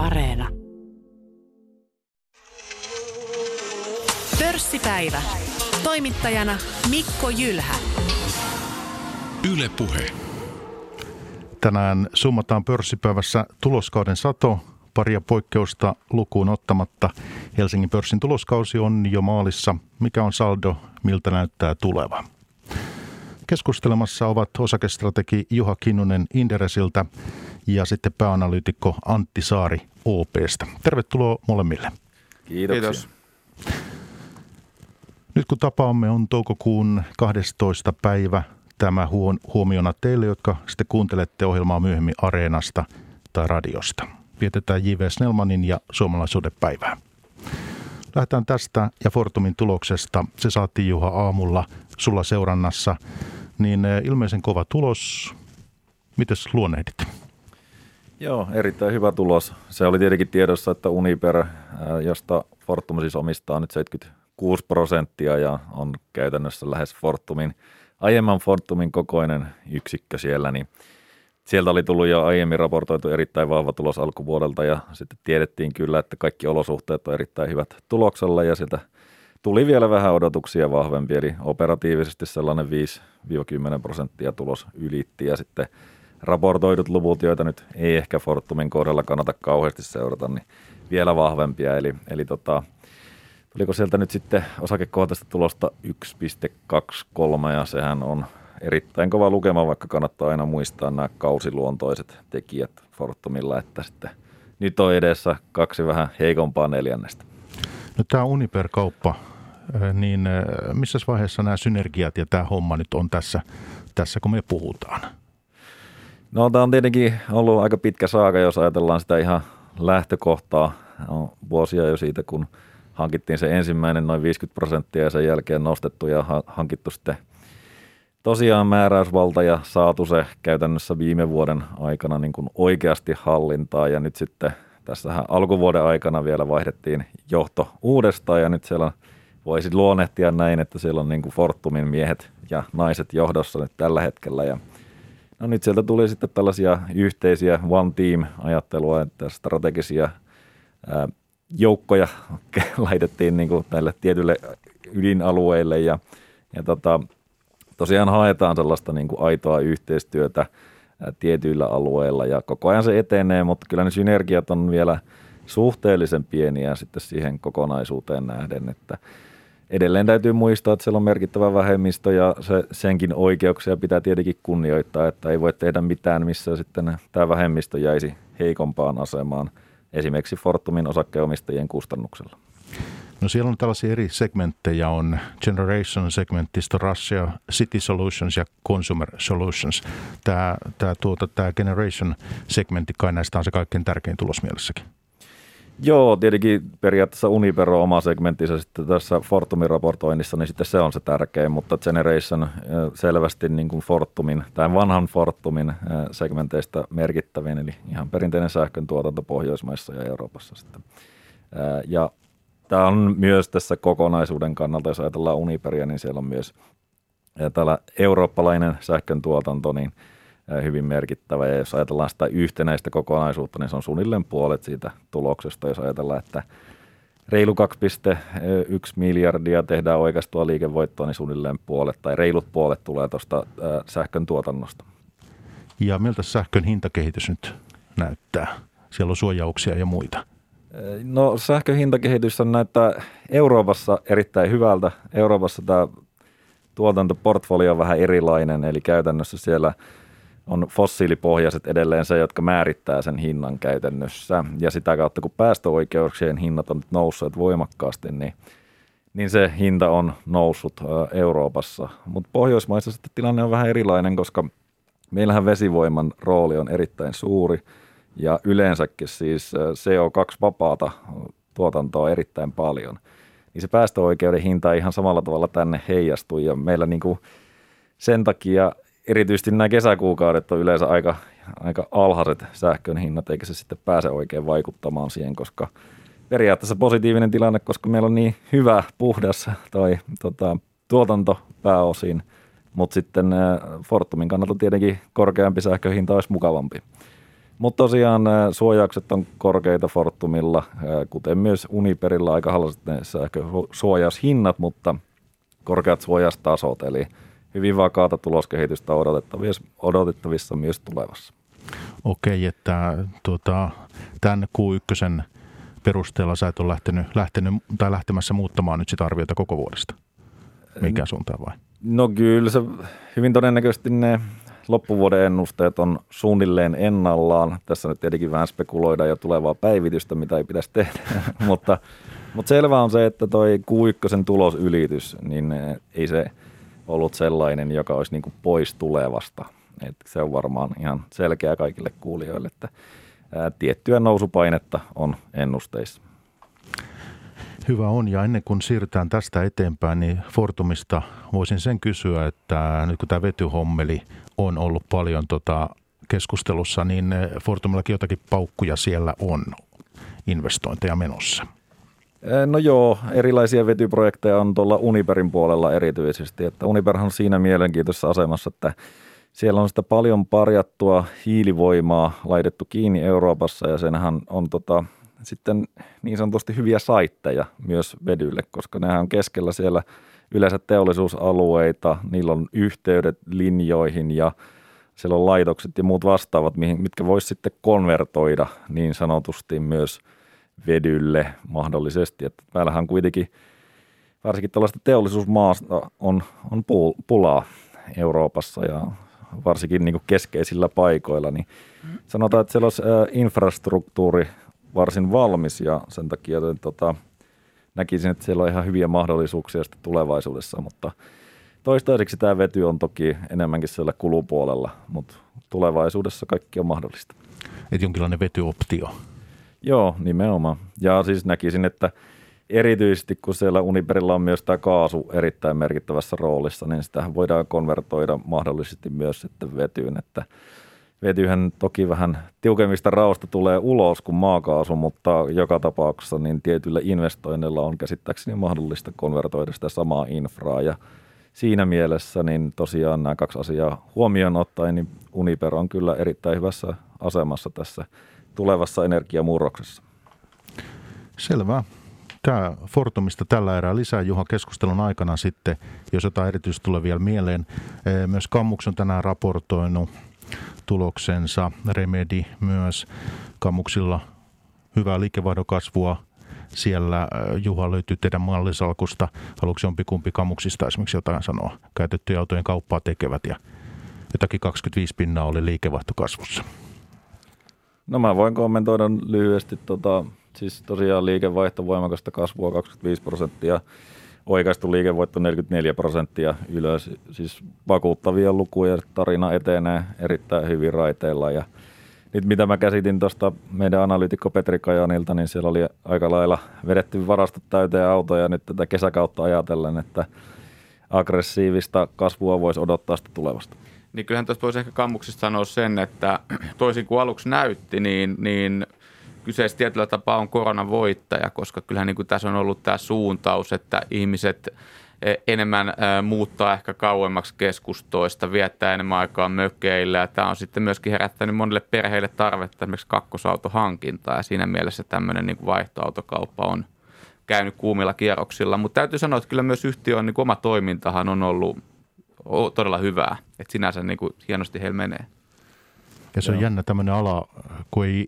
Areena. Pörssipäivä. Toimittajana Mikko Jylhä. Yle Puhe. Tänään summataan pörssipäivässä tuloskauden sato, paria poikkeusta lukuun ottamatta. Helsingin pörssin tuloskausi on jo maalissa. Mikä on saldo, miltä näyttää tuleva? Keskustelemassa ovat osakestrategi Juha Kinnunen Inderesiltä ja sitten pääanalyytikko Antti Saari OPstä. Tervetuloa molemmille. Kiitoksia. Kiitos. Nyt kun tapaamme on toukokuun 12. päivä, tämä huon, huomiona teille, jotka sitten kuuntelette ohjelmaa myöhemmin Areenasta tai radiosta. Vietetään J.V. Snellmanin ja suomalaisuuden päivää. Lähdetään tästä ja Fortumin tuloksesta. Se saatiin Juha aamulla sulla seurannassa. Niin eh, ilmeisen kova tulos. Mites luonnehdit? Joo, erittäin hyvä tulos. Se oli tietenkin tiedossa, että Uniper, ää, josta Fortum siis omistaa nyt 76 prosenttia ja on käytännössä lähes Fortumin, aiemman Fortumin kokoinen yksikkö siellä, niin sieltä oli tullut jo aiemmin raportoitu erittäin vahva tulos alkuvuodelta ja sitten tiedettiin kyllä, että kaikki olosuhteet on erittäin hyvät tuloksella ja sieltä tuli vielä vähän odotuksia vahvempi, eli operatiivisesti sellainen 5-10 prosenttia tulos ylitti ja sitten raportoidut luvut, joita nyt ei ehkä Fortumin kohdalla kannata kauheasti seurata, niin vielä vahvempia. Eli, eli tota, tuliko sieltä nyt sitten osakekohtaista tulosta 1,23 ja sehän on erittäin kova lukema, vaikka kannattaa aina muistaa nämä kausiluontoiset tekijät Fortumilla, että sitten nyt on edessä kaksi vähän heikompaa neljännestä. No tämä Uniper-kauppa, niin missä vaiheessa nämä synergiat ja tämä homma nyt on tässä, tässä kun me puhutaan? No tämä on tietenkin ollut aika pitkä saaka, jos ajatellaan sitä ihan lähtökohtaa. No, vuosia jo siitä, kun hankittiin se ensimmäinen noin 50 prosenttia ja sen jälkeen nostettu ja ha- hankittu sitten tosiaan määräysvalta ja saatu se käytännössä viime vuoden aikana niin kuin oikeasti hallintaa ja nyt sitten tässähän alkuvuoden aikana vielä vaihdettiin johto uudestaan ja nyt siellä on, voisi luonnehtia näin, että siellä on niin kuin Fortumin miehet ja naiset johdossa nyt tällä hetkellä ja No nyt sieltä tuli sitten tällaisia yhteisiä one team ajattelua, että strategisia joukkoja laitettiin niin kuin näille tietyille ydinalueille ja, ja tota, tosiaan haetaan sellaista niin kuin aitoa yhteistyötä tietyillä alueilla ja koko ajan se etenee, mutta kyllä ne synergiat on vielä suhteellisen pieniä sitten siihen kokonaisuuteen nähden, että edelleen täytyy muistaa, että siellä on merkittävä vähemmistö ja se, senkin oikeuksia pitää tietenkin kunnioittaa, että ei voi tehdä mitään, missä sitten tämä vähemmistö jäisi heikompaan asemaan esimerkiksi Fortumin osakkeenomistajien kustannuksella. No siellä on tällaisia eri segmenttejä, on Generation-segmentistä Russia, City Solutions ja Consumer Solutions. Tämä, tämä, tuota, tämä Generation-segmentti kai näistä on se kaikkein tärkein tulos mielessäkin. Joo, tietenkin periaatteessa Uniper on oma segmenttinsä sitten tässä Fortumin raportoinnissa, niin sitten se on se tärkein, mutta Generation selvästi niin kuin Fortumin, tämän vanhan Fortumin segmenteistä merkittävin, eli ihan perinteinen sähkön tuotanto Pohjoismaissa ja Euroopassa sitten. Ja tämä on myös tässä kokonaisuuden kannalta, jos ajatellaan Uniperia, niin siellä on myös tällä eurooppalainen sähkön tuotanto, niin – hyvin merkittävä. Ja jos ajatellaan sitä yhtenäistä kokonaisuutta, niin se on suunnilleen puolet siitä tuloksesta. Jos ajatellaan, että reilu 2,1 miljardia tehdään oikeastaan liikevoittoa, niin suunnilleen puolet tai reilut puolet tulee tuosta sähkön tuotannosta. Ja miltä sähkön hintakehitys nyt näyttää? Siellä on suojauksia ja muita. No sähkön hintakehitys näyttää Euroopassa erittäin hyvältä. Euroopassa tämä tuotantoportfolio on vähän erilainen, eli käytännössä siellä – on fossiilipohjaiset edelleen se, jotka määrittää sen hinnan käytännössä. Ja sitä kautta, kun päästöoikeuksien hinnat on nousseet voimakkaasti, niin, niin se hinta on noussut Euroopassa. Mutta Pohjoismaissa sitten tilanne on vähän erilainen, koska meillähän vesivoiman rooli on erittäin suuri ja yleensäkin siis CO2-vapaata tuotantoa erittäin paljon. Niin se päästöoikeuden hinta ihan samalla tavalla tänne heijastuu ja meillä niin kuin sen takia erityisesti nämä kesäkuukaudet on yleensä aika, aika alhaiset sähkön hinnat, eikä se sitten pääse oikein vaikuttamaan siihen, koska periaatteessa positiivinen tilanne, koska meillä on niin hyvä, puhdas toi tota, tuotanto pääosin, mutta sitten Fortumin kannalta tietenkin korkeampi sähköhinta olisi mukavampi. Mutta tosiaan suojaukset on korkeita Fortumilla, kuten myös Uniperilla aika halaiset suojaushinnat, mutta korkeat suojaustasot, eli hyvin vakaata tuloskehitystä odotettavissa, odotettavissa myös tulevassa. Okei, että tuota, tämän Q1 perusteella sä et ole lähtenyt, lähtenyt tai lähtemässä muuttamaan nyt sitä arviota koko vuodesta. Mikä suuntaan vai? No kyllä se hyvin todennäköisesti ne loppuvuoden ennusteet on suunnilleen ennallaan. Tässä nyt tietenkin vähän spekuloidaan jo tulevaa päivitystä, mitä ei pitäisi tehdä, mutta, mutta selvää on se, että toi Q1 tulosylitys, niin ei se ollut sellainen, joka olisi niin kuin pois tulevasta. Et se on varmaan ihan selkeä kaikille kuulijoille, että ää, tiettyä nousupainetta on ennusteissa. Hyvä on, ja ennen kuin siirrytään tästä eteenpäin, niin Fortumista voisin sen kysyä, että nyt kun tämä vetyhommeli on ollut paljon tota keskustelussa, niin Fortumillakin jotakin paukkuja siellä on investointeja menossa. No joo, erilaisia vetyprojekteja on tuolla Uniperin puolella erityisesti. Että Uniperhan on siinä mielenkiintoisessa asemassa, että siellä on sitä paljon parjattua hiilivoimaa laitettu kiinni Euroopassa ja senhän on tota, sitten niin sanotusti hyviä saitteja myös vedylle, koska nehän on keskellä siellä yleensä teollisuusalueita, niillä on yhteydet linjoihin ja siellä on laitokset ja muut vastaavat, mitkä voisi sitten konvertoida niin sanotusti myös vedylle mahdollisesti. Että meillähän kuitenkin varsinkin tällaista teollisuusmaasta on, on pulaa Euroopassa ja varsinkin niin keskeisillä paikoilla, niin sanotaan, että siellä olisi infrastruktuuri varsin valmis ja sen takia että, tota, näkisin, että siellä on ihan hyviä mahdollisuuksia sitten tulevaisuudessa, mutta toistaiseksi tämä vety on toki enemmänkin siellä kulupuolella, mutta tulevaisuudessa kaikki on mahdollista. Että jonkinlainen vetyoptio. Joo, nimenomaan. Ja siis näkisin, että erityisesti kun siellä Uniperilla on myös tämä kaasu erittäin merkittävässä roolissa, niin sitä voidaan konvertoida mahdollisesti myös sitten vetyyn, että vetyhän toki vähän tiukemmista raosta tulee ulos kuin maakaasu, mutta joka tapauksessa niin tietyillä investoinneilla on käsittääkseni mahdollista konvertoida sitä samaa infraa ja siinä mielessä niin tosiaan nämä kaksi asiaa huomioon ottaen, niin Uniper on kyllä erittäin hyvässä asemassa tässä tulevassa energiamurroksessa. Selvä. Tämä Fortumista tällä erää lisää Juha keskustelun aikana sitten, jos jotain erityisesti tulee vielä mieleen. Myös Kammuks on tänään raportoinut tuloksensa. Remedi myös Kammuksilla hyvää liikevaihdon kasvua. Siellä Juha löytyy teidän mallisalkusta. Haluatko jompikumpi Kammuksista esimerkiksi jotain sanoa? Käytettyjä autojen kauppaa tekevät ja jotakin 25 pinnaa oli liikevaihtokasvussa. No mä voin kommentoida lyhyesti. Tota, siis tosiaan liikevaihto voimakasta kasvua 25 prosenttia, oikaistu liikevoitto 44 prosenttia ylös. Siis vakuuttavia lukuja, tarina etenee erittäin hyvin raiteilla ja nyt mitä mä käsitin tuosta meidän analyytikko Petri Kajanilta, niin siellä oli aika lailla vedetty varastot täyteen autoja nyt tätä kesäkautta ajatellen, että aggressiivista kasvua voisi odottaa sitä tulevasta niin kyllähän tuossa voisi ehkä kammuksista sanoa sen, että toisin kuin aluksi näytti, niin, niin kyseessä tietyllä tapaa on koronan voittaja, koska kyllähän niin kuin tässä on ollut tämä suuntaus, että ihmiset e, enemmän muuttaa ehkä kauemmaksi keskustoista, viettää enemmän aikaa mökeillä. Ja tämä on sitten myöskin herättänyt monille perheille tarvetta esimerkiksi kakkosautohankintaa ja siinä mielessä tämmöinen niin kuin vaihtoautokauppa on käynyt kuumilla kierroksilla, mutta täytyy sanoa, että kyllä myös yhtiön niin oma toimintahan on ollut todella hyvää. Että sinänsä niin kuin hienosti heillä menee. Ja se on Joo. jännä tämmöinen ala, kun ei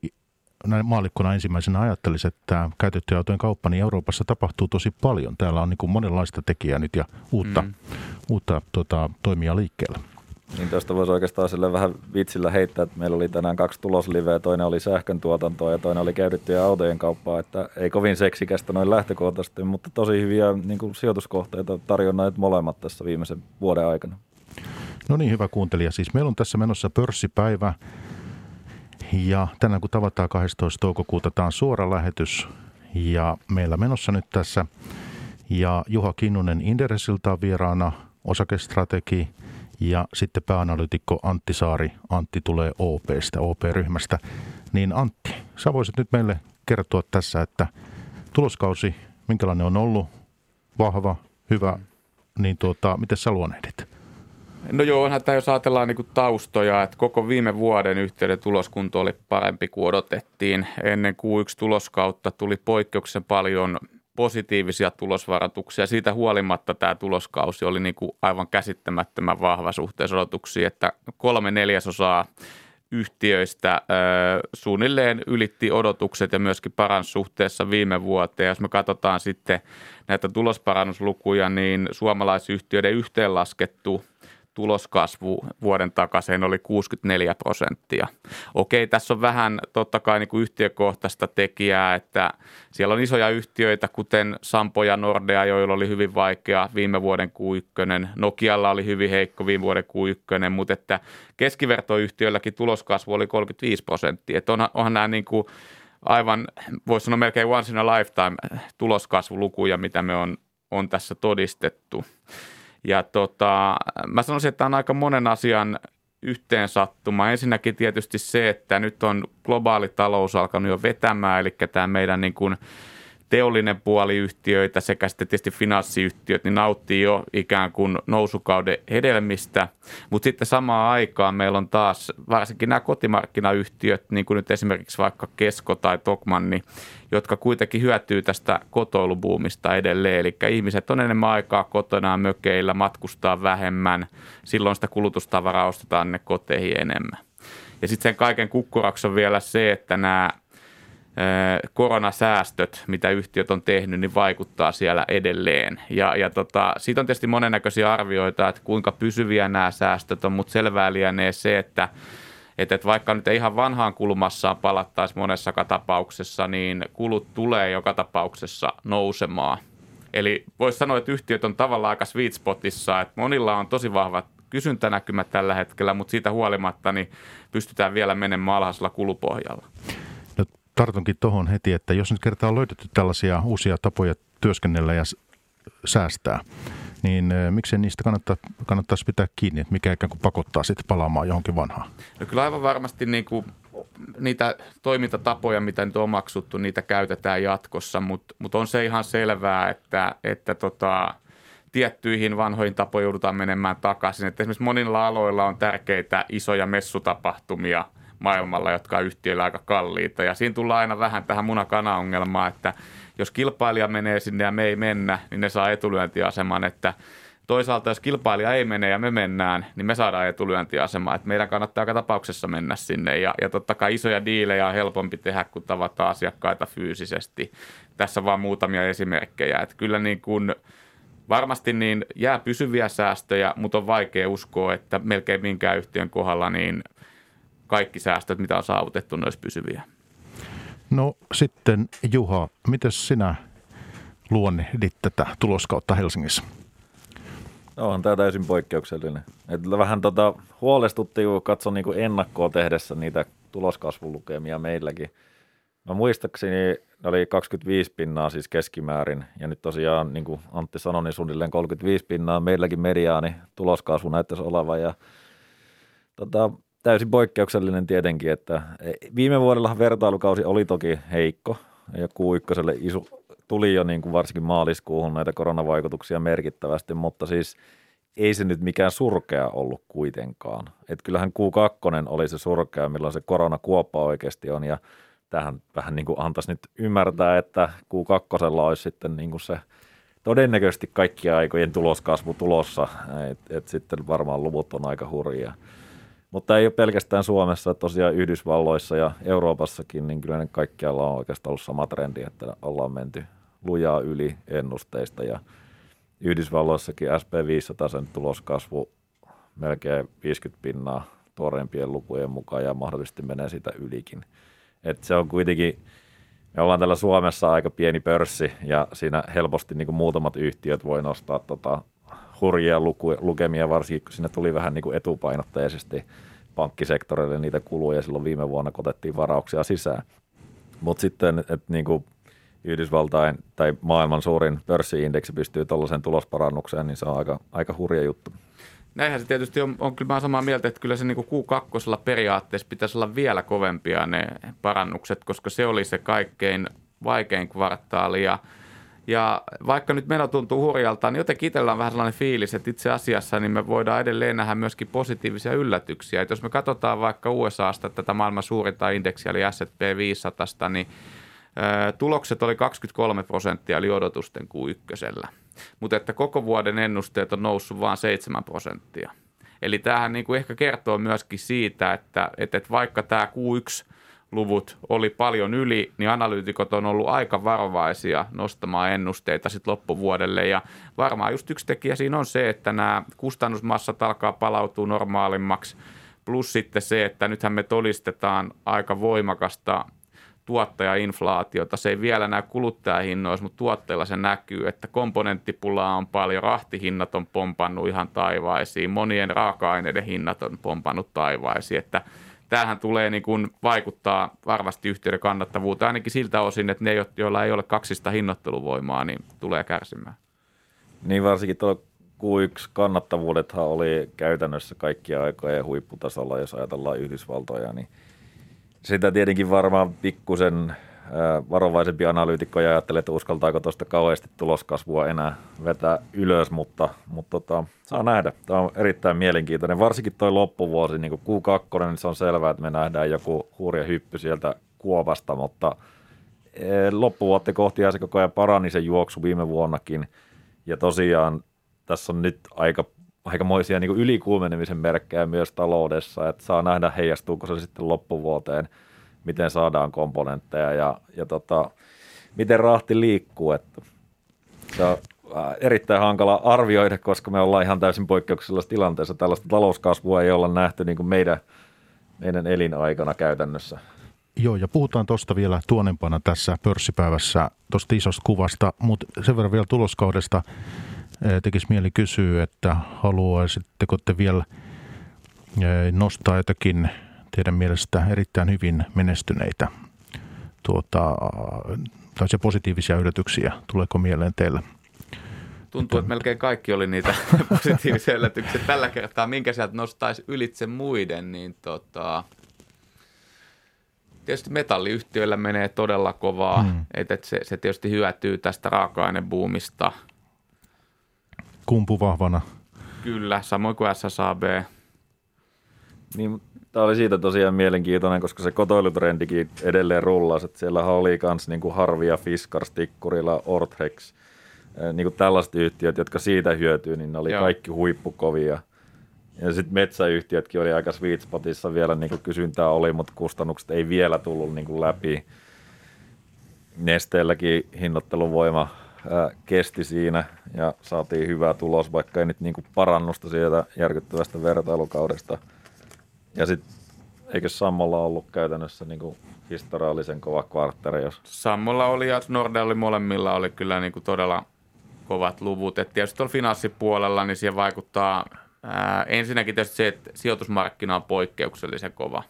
näin maalikkona ensimmäisenä ajattelisi, että käytettyjen autojen kauppa niin Euroopassa tapahtuu tosi paljon. Täällä on niin kuin monenlaista tekijää nyt ja uutta, mm. uutta tota, toimia liikkeellä. Niin tuosta voisi oikeastaan sille vähän vitsillä heittää, että meillä oli tänään kaksi tulosliveä, toinen oli sähkön tuotantoa ja toinen oli käytettyjä autojen kauppaa, että ei kovin seksikästä noin lähtökohtaisesti, mutta tosi hyviä niin kuin sijoituskohteita tarjonneet molemmat tässä viimeisen vuoden aikana. No niin, hyvä kuuntelija. Siis meillä on tässä menossa pörssipäivä ja tänään kun tavataan 12. toukokuuta, tämä on suora lähetys ja meillä menossa nyt tässä ja Juha Kinnunen Inderesilta on vieraana osakestrategi ja sitten pääanalytikko Antti Saari. Antti tulee OPstä, OP-ryhmästä. Niin Antti, sä voisit nyt meille kertoa tässä, että tuloskausi, minkälainen on ollut, vahva, hyvä, niin tuota, miten sä luonehdit? No joo, onhan tämä jos ajatellaan niin taustoja, että koko viime vuoden yhteyden tuloskunto oli parempi kuin odotettiin. Ennen Q1 tuloskautta tuli poikkeuksellisen paljon positiivisia tulosvaroituksia. Siitä huolimatta tämä tuloskausi oli niin kuin aivan käsittämättömän vahva suhteessa odotuksiin, että kolme neljäsosaa yhtiöistä ö, suunnilleen ylitti odotukset ja myöskin parans suhteessa viime vuoteen. Jos me katsotaan sitten näitä tulosparannuslukuja, niin suomalaisyhtiöiden yhteenlaskettu tuloskasvu vuoden takaisin oli 64 prosenttia. Okei, tässä on vähän totta kai niin kuin yhtiökohtaista tekijää, että siellä on isoja yhtiöitä, kuten Sampo ja Nordea, joilla oli hyvin vaikea viime vuoden Q1. Nokialla oli hyvin heikko viime vuoden Q1, mutta että keskivertoyhtiöilläkin tuloskasvu oli 35 prosenttia. Että onhan, onhan nämä niin kuin aivan, voisi sanoa melkein once in a lifetime tuloskasvulukuja, mitä me on, on tässä todistettu. Ja tota, mä sanoisin, että tämä on aika monen asian yhteensattuma. Ensinnäkin tietysti se, että nyt on globaali talous alkanut jo vetämään, eli tämä meidän niin kuin teollinen puoli yhtiöitä sekä sitten tietysti finanssiyhtiöt, niin nauttii jo ikään kuin nousukauden hedelmistä. Mutta sitten samaan aikaan meillä on taas varsinkin nämä kotimarkkinayhtiöt, niin kuin nyt esimerkiksi vaikka Kesko tai Tokmanni, jotka kuitenkin hyötyy tästä kotoilubuumista edelleen. Eli ihmiset on enemmän aikaa kotona mökeillä, matkustaa vähemmän, silloin sitä kulutustavaraa ostetaan ne koteihin enemmän. Ja sitten sen kaiken kukkuraksi on vielä se, että nämä koronasäästöt, mitä yhtiöt on tehnyt, niin vaikuttaa siellä edelleen. Ja, ja tota, siitä on tietysti monennäköisiä arvioita, että kuinka pysyviä nämä säästöt on, mutta selvää lienee se, että että, että vaikka nyt ei ihan vanhaan kulmassaan palattaisi monessa tapauksessa, niin kulut tulee joka tapauksessa nousemaan. Eli voisi sanoa, että yhtiöt on tavallaan aika sweet spotissa, että monilla on tosi vahvat kysyntänäkymät tällä hetkellä, mutta siitä huolimatta niin pystytään vielä menemään alhaisella kulupohjalla tartunkin tuohon heti, että jos nyt kertaa on löydetty tällaisia uusia tapoja työskennellä ja säästää, niin miksei niistä kannattaa, kannattaisi pitää kiinni, että mikä ikään kuin pakottaa sitten palaamaan johonkin vanhaan? No kyllä aivan varmasti niin kuin niitä toimintatapoja, mitä nyt on omaksuttu, niitä käytetään jatkossa, mutta, mutta on se ihan selvää, että, että tota, tiettyihin vanhoihin tapoihin joudutaan menemään takaisin. Että esimerkiksi monilla aloilla on tärkeitä isoja messutapahtumia – maailmalla, jotka on yhtiöillä aika kalliita. Ja siinä tullaan aina vähän tähän munakana-ongelmaan, että jos kilpailija menee sinne ja me ei mennä, niin ne saa etulyöntiaseman, että toisaalta jos kilpailija ei mene ja me mennään, niin me saadaan etulyöntiasemaa, että meidän kannattaa joka tapauksessa mennä sinne ja, ja totta kai isoja diilejä on helpompi tehdä, kun tavataan asiakkaita fyysisesti. Tässä vaan muutamia esimerkkejä, että kyllä niin kuin varmasti niin jää pysyviä säästöjä, mutta on vaikea uskoa, että melkein minkään yhtiön kohdalla niin kaikki säästöt, mitä on saavutettu, ne olisi pysyviä. No sitten Juha, miten sinä luonnehdit tätä tuloskautta Helsingissä? No, on tämä täysin poikkeuksellinen. Et vähän tota, huolestuttiin, kun katsoin niin ennakkoa tehdessä niitä tuloskasvulukemia meilläkin. Mä muistaakseni ne oli 25 pinnaa siis keskimäärin, ja nyt tosiaan, niin kuin Antti sanoi, niin suunnilleen 35 pinnaa meilläkin mediaani tuloskasvu näyttäisi olevan, ja tota, täysin poikkeuksellinen tietenkin, että viime vuodella vertailukausi oli toki heikko ja Q1 isu, tuli jo niin kuin varsinkin maaliskuuhun näitä koronavaikutuksia merkittävästi, mutta siis ei se nyt mikään surkea ollut kuitenkaan. Et kyllähän Q2 oli se surkea, milloin se koronakuoppa oikeasti on ja tähän vähän niin kuin antaisi nyt ymmärtää, että Q2 olisi sitten niin kuin se todennäköisesti kaikkia aikojen tuloskasvu tulossa, että et sitten varmaan luvut on aika hurjia. Mutta ei ole pelkästään Suomessa, tosiaan Yhdysvalloissa ja Euroopassakin, niin kyllä ne kaikkialla on oikeastaan ollut sama trendi, että ollaan menty lujaa yli ennusteista ja Yhdysvalloissakin SP500 sen tuloskasvu melkein 50 pinnaa tuoreimpien lukujen mukaan ja mahdollisesti menee sitä ylikin. Et se on kuitenkin, me ollaan täällä Suomessa aika pieni pörssi ja siinä helposti niin kuin muutamat yhtiöt voi nostaa tota hurjia luku, lukemia, varsinkin kun sinne tuli vähän niin kuin etupainotteisesti pankkisektorille niitä kuluja silloin viime vuonna, kun otettiin varauksia sisään. Mutta sitten, että niin kuin Yhdysvaltain tai maailman suurin pörssiindeksi pystyy tuollaiseen tulosparannukseen, niin se on aika, aika hurja juttu. Näinhän se tietysti on, on kyllä samaa mieltä, että kyllä se niin kuin Q2 periaatteessa pitäisi olla vielä kovempia ne parannukset, koska se oli se kaikkein vaikein kvartaali ja Ja vaikka nyt meno tuntuu hurjalta, niin jotenkin itsellä on vähän sellainen fiilis, että itse asiassa niin me voidaan edelleen nähdä myöskin positiivisia yllätyksiä. Että jos me katsotaan vaikka USAsta tätä maailman suurinta indeksiä, eli S&P 500, niin tulokset oli 23 prosenttia, eli odotusten kuin ykkösellä. Mutta että koko vuoden ennusteet on noussut vain 7 prosenttia. Eli tämähän niin kuin ehkä kertoo myöskin siitä, että, että vaikka tämä Q1 luvut oli paljon yli, niin analyytikot on ollut aika varovaisia nostamaan ennusteita sitten loppuvuodelle. Ja varmaan just yksi tekijä siinä on se, että nämä kustannusmassat alkaa palautua normaalimmaksi, plus sitten se, että nythän me todistetaan aika voimakasta tuottajainflaatiota. Se ei vielä näy kuluttajahinnoissa, mutta tuotteilla se näkyy, että komponenttipulaa on paljon, rahtihinnat on pompannut ihan taivaisiin, monien raaka-aineiden hinnat on pompannut taivaisiin, että tämähän tulee niin kuin vaikuttaa varmasti yhtiöiden kannattavuuteen, ainakin siltä osin, että ne, joilla ei ole kaksista hinnoitteluvoimaa, niin tulee kärsimään. Niin varsinkin tuo Q1 kannattavuudethan oli käytännössä kaikkia aikoja huipputasolla, jos ajatellaan Yhdysvaltoja, niin sitä tietenkin varmaan pikkusen varovaisempi analyytikko ja ajattelee, että uskaltaako tuosta kauheasti tuloskasvua enää vetää ylös, mutta, mutta tota, saa nähdä. Tämä on erittäin mielenkiintoinen. Varsinkin tuo loppuvuosi, niin kuin Q2, niin se on selvää, että me nähdään joku hurja hyppy sieltä kuopasta, mutta loppuvuotta kohti se koko ajan parani se juoksu viime vuonnakin. Ja tosiaan tässä on nyt aika aikamoisia niin ylikuumenemisen merkkejä myös taloudessa, että saa nähdä heijastuuko se sitten loppuvuoteen – miten saadaan komponentteja ja, ja tota, miten rahti liikkuu. Että se on äh, erittäin hankala arvioida, koska me ollaan ihan täysin poikkeuksellisessa tilanteessa. Tällaista talouskasvua ei olla nähty niin kuin meidän, meidän elinaikana käytännössä. Joo, ja puhutaan tuosta vielä tuonempana tässä pörssipäivässä, tuosta isosta kuvasta, mutta sen verran vielä tuloskaudesta tekisi mieli kysyä, että haluaisitteko te vielä nostaa jotakin teidän mielestä erittäin hyvin menestyneitä tuota, se positiivisia yllätyksiä? Tuleeko mieleen teillä? Tuntuu, että melkein kaikki oli niitä positiivisia yllätyksiä. Tällä kertaa, minkä sieltä nostaisi ylitse muiden, niin tota, tietysti metalliyhtiöillä menee todella kovaa. Hmm. että se, se tietysti hyötyy tästä raaka-ainebuumista. Kumpu vahvana? Kyllä, samoin kuin SSAB. Niin, Tämä oli siitä tosiaan mielenkiintoinen, koska se kotoilutrendikin edelleen rullasi. Että siellä oli myös niin kuin Harvia, Fiskars, Tikkurila, Orthex, niin kuin tällaiset yhtiöt, jotka siitä hyötyy, niin ne oli Joo. kaikki huippukovia. Ja sitten metsäyhtiötkin oli aika sweet spotissa vielä, niin kuin kysyntää oli, mutta kustannukset ei vielä tullut niin kuin läpi. Nesteelläkin hinnoitteluvoima kesti siinä ja saatiin hyvä tulos, vaikka ei nyt niin kuin parannusta sieltä järkyttävästä vertailukaudesta – ja sitten eikö Sammolla ollut käytännössä niin kuin historiallisen kova kvartteri? Jos... Sammolla oli ja Nordea oli molemmilla oli kyllä niin kuin todella kovat luvut. Et tietysti tuolla finanssipuolella niin siihen vaikuttaa ää, ensinnäkin tietysti se, että sijoitusmarkkina on poikkeuksellisen kova.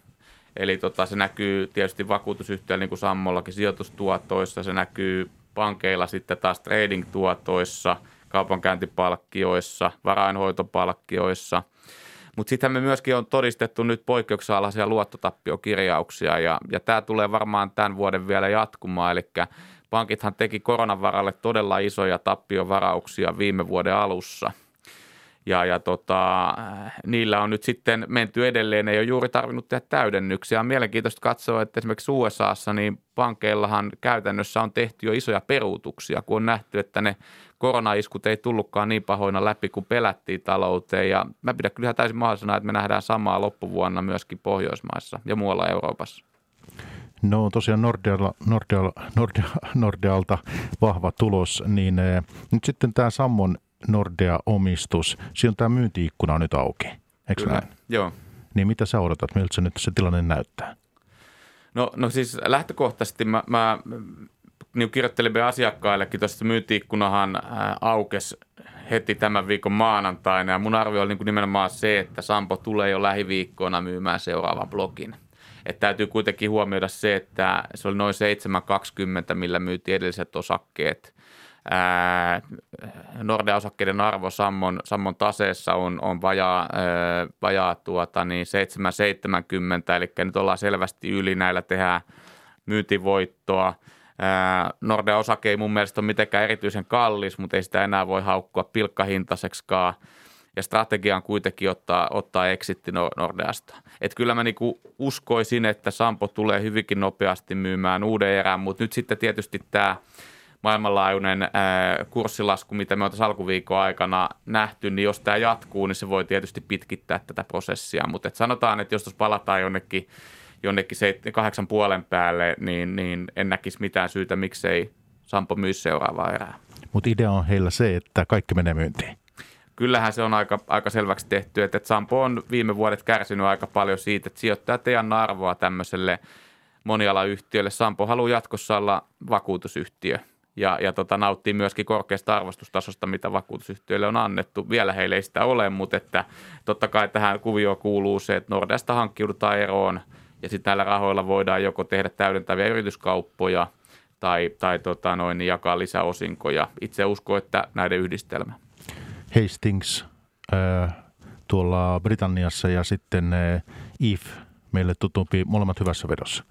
Eli tota, se näkyy tietysti vakuutusyhtiöllä niin kuin Sammollakin sijoitustuotoissa, se näkyy pankeilla sitten taas trading-tuotoissa, kaupankäyntipalkkioissa, varainhoitopalkkioissa – mutta sitten me myöskin on todistettu nyt poikkeuksenalaisia luottotappiokirjauksia ja, ja tämä tulee varmaan tämän vuoden vielä jatkumaan. Eli pankithan teki koronan varalle todella isoja tappiovarauksia viime vuoden alussa – ja, ja tota, niillä on nyt sitten menty edelleen, ei ole juuri tarvinnut tehdä täydennyksiä. On mielenkiintoista katsoa, että esimerkiksi USAssa niin pankeillahan käytännössä on tehty jo isoja peruutuksia, kun on nähty, että ne koronaiskut ei tullutkaan niin pahoina läpi kuin pelättiin talouteen. Ja mä pidän kyllä täysin mahdollisena, että me nähdään samaa loppuvuonna myöskin Pohjoismaissa ja muualla Euroopassa. No tosiaan Nordealla, Nordealla, Nordea, Nordealta vahva tulos, niin eh, nyt sitten tämä Sammon Nordea-omistus, siinä on tämä myyntiikkuna on nyt auki, eikö Kyllä, näin? joo. Niin mitä sä odotat, miltä se nyt se tilanne näyttää? No, no siis lähtökohtaisesti mä, mä niin kirjoittelimme asiakkaillekin, tuosta myyntiikkunahan aukesi heti tämän viikon maanantaina ja mun arvio oli niin kuin nimenomaan se, että Sampo tulee jo lähiviikkoina myymään seuraavan blogin. Että täytyy kuitenkin huomioida se, että se oli noin 7,20, millä myytiin edelliset osakkeet. Nordea-osakkeiden arvo Sammon, Sammon taseessa on, on vajaa, ää, vajaa tuota, niin 7,70, eli nyt ollaan selvästi yli näillä tehdään myyntivoittoa. Nordea osake ei mun mielestä ole mitenkään erityisen kallis, mutta ei sitä enää voi haukkua pilkkahintaiseksikaan. Ja strategia on kuitenkin ottaa, ottaa exitti Nordeasta. Et kyllä mä niinku uskoisin, että Sampo tulee hyvinkin nopeasti myymään uuden erän, mutta nyt sitten tietysti tämä maailmanlaajuinen ää, kurssilasku, mitä me tässä alkuviikon aikana nähty, niin jos tämä jatkuu, niin se voi tietysti pitkittää tätä prosessia. Mutta et sanotaan, että jos tuossa palataan jonnekin – jonnekin kahdeksan puolen päälle, niin, niin en näkisi mitään syytä, miksei Sampo myy seuraavaa erää. Mutta idea on heillä se, että kaikki menee myyntiin. Kyllähän se on aika, aika selväksi tehty, että, että Sampo on viime vuodet kärsinyt aika paljon siitä, että sijoittajat ei anna arvoa tämmöiselle monialayhtiölle. Sampo haluaa jatkossa olla vakuutusyhtiö ja, ja tota, nauttii myöskin korkeasta arvostustasosta, mitä vakuutusyhtiöille on annettu. Vielä heille ei sitä ole, mutta että totta kai tähän kuvioon kuuluu se, että Nordeasta hankkiudutaan eroon – ja sitten näillä rahoilla voidaan joko tehdä täydentäviä yrityskauppoja tai, tai tota noin, niin jakaa lisäosinkoja. Itse uskon, että näiden yhdistelmä. Hastings äh, tuolla Britanniassa ja sitten äh, IF meille tutumpi molemmat hyvässä vedossa.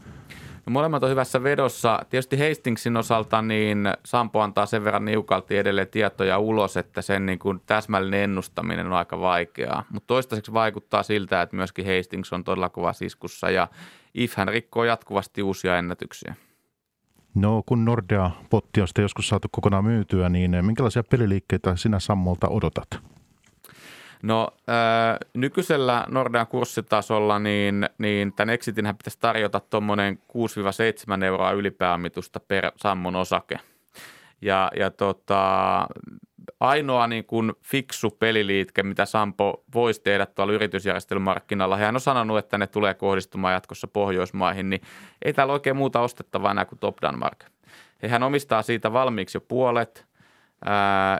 No molemmat on hyvässä vedossa. Tietysti Hastingsin osalta niin Sampo antaa sen verran niukalti edelleen tietoja ulos, että sen niin kuin täsmällinen ennustaminen on aika vaikeaa. Mutta toistaiseksi vaikuttaa siltä, että myöskin Hastings on todella kova siskussa ja IFhän rikkoo jatkuvasti uusia ennätyksiä. No kun Nordea-potti on joskus saatu kokonaan myytyä, niin minkälaisia peliliikkeitä sinä Sammolta odotat? No äh, nykyisellä Nordean kurssitasolla niin, niin tämän exitinhän pitäisi tarjota tuommoinen 6-7 euroa ylipääomitusta per sammon osake. Ja, ja tota, ainoa niin kuin fiksu peliliitke, mitä Sampo voisi tehdä tuolla yritysjärjestelymarkkinalla, hän on sanonut, että ne tulee kohdistumaan jatkossa Pohjoismaihin, niin ei täällä oikein muuta ostettavaa enää kuin Top Danmark. Hehän omistaa siitä valmiiksi jo puolet –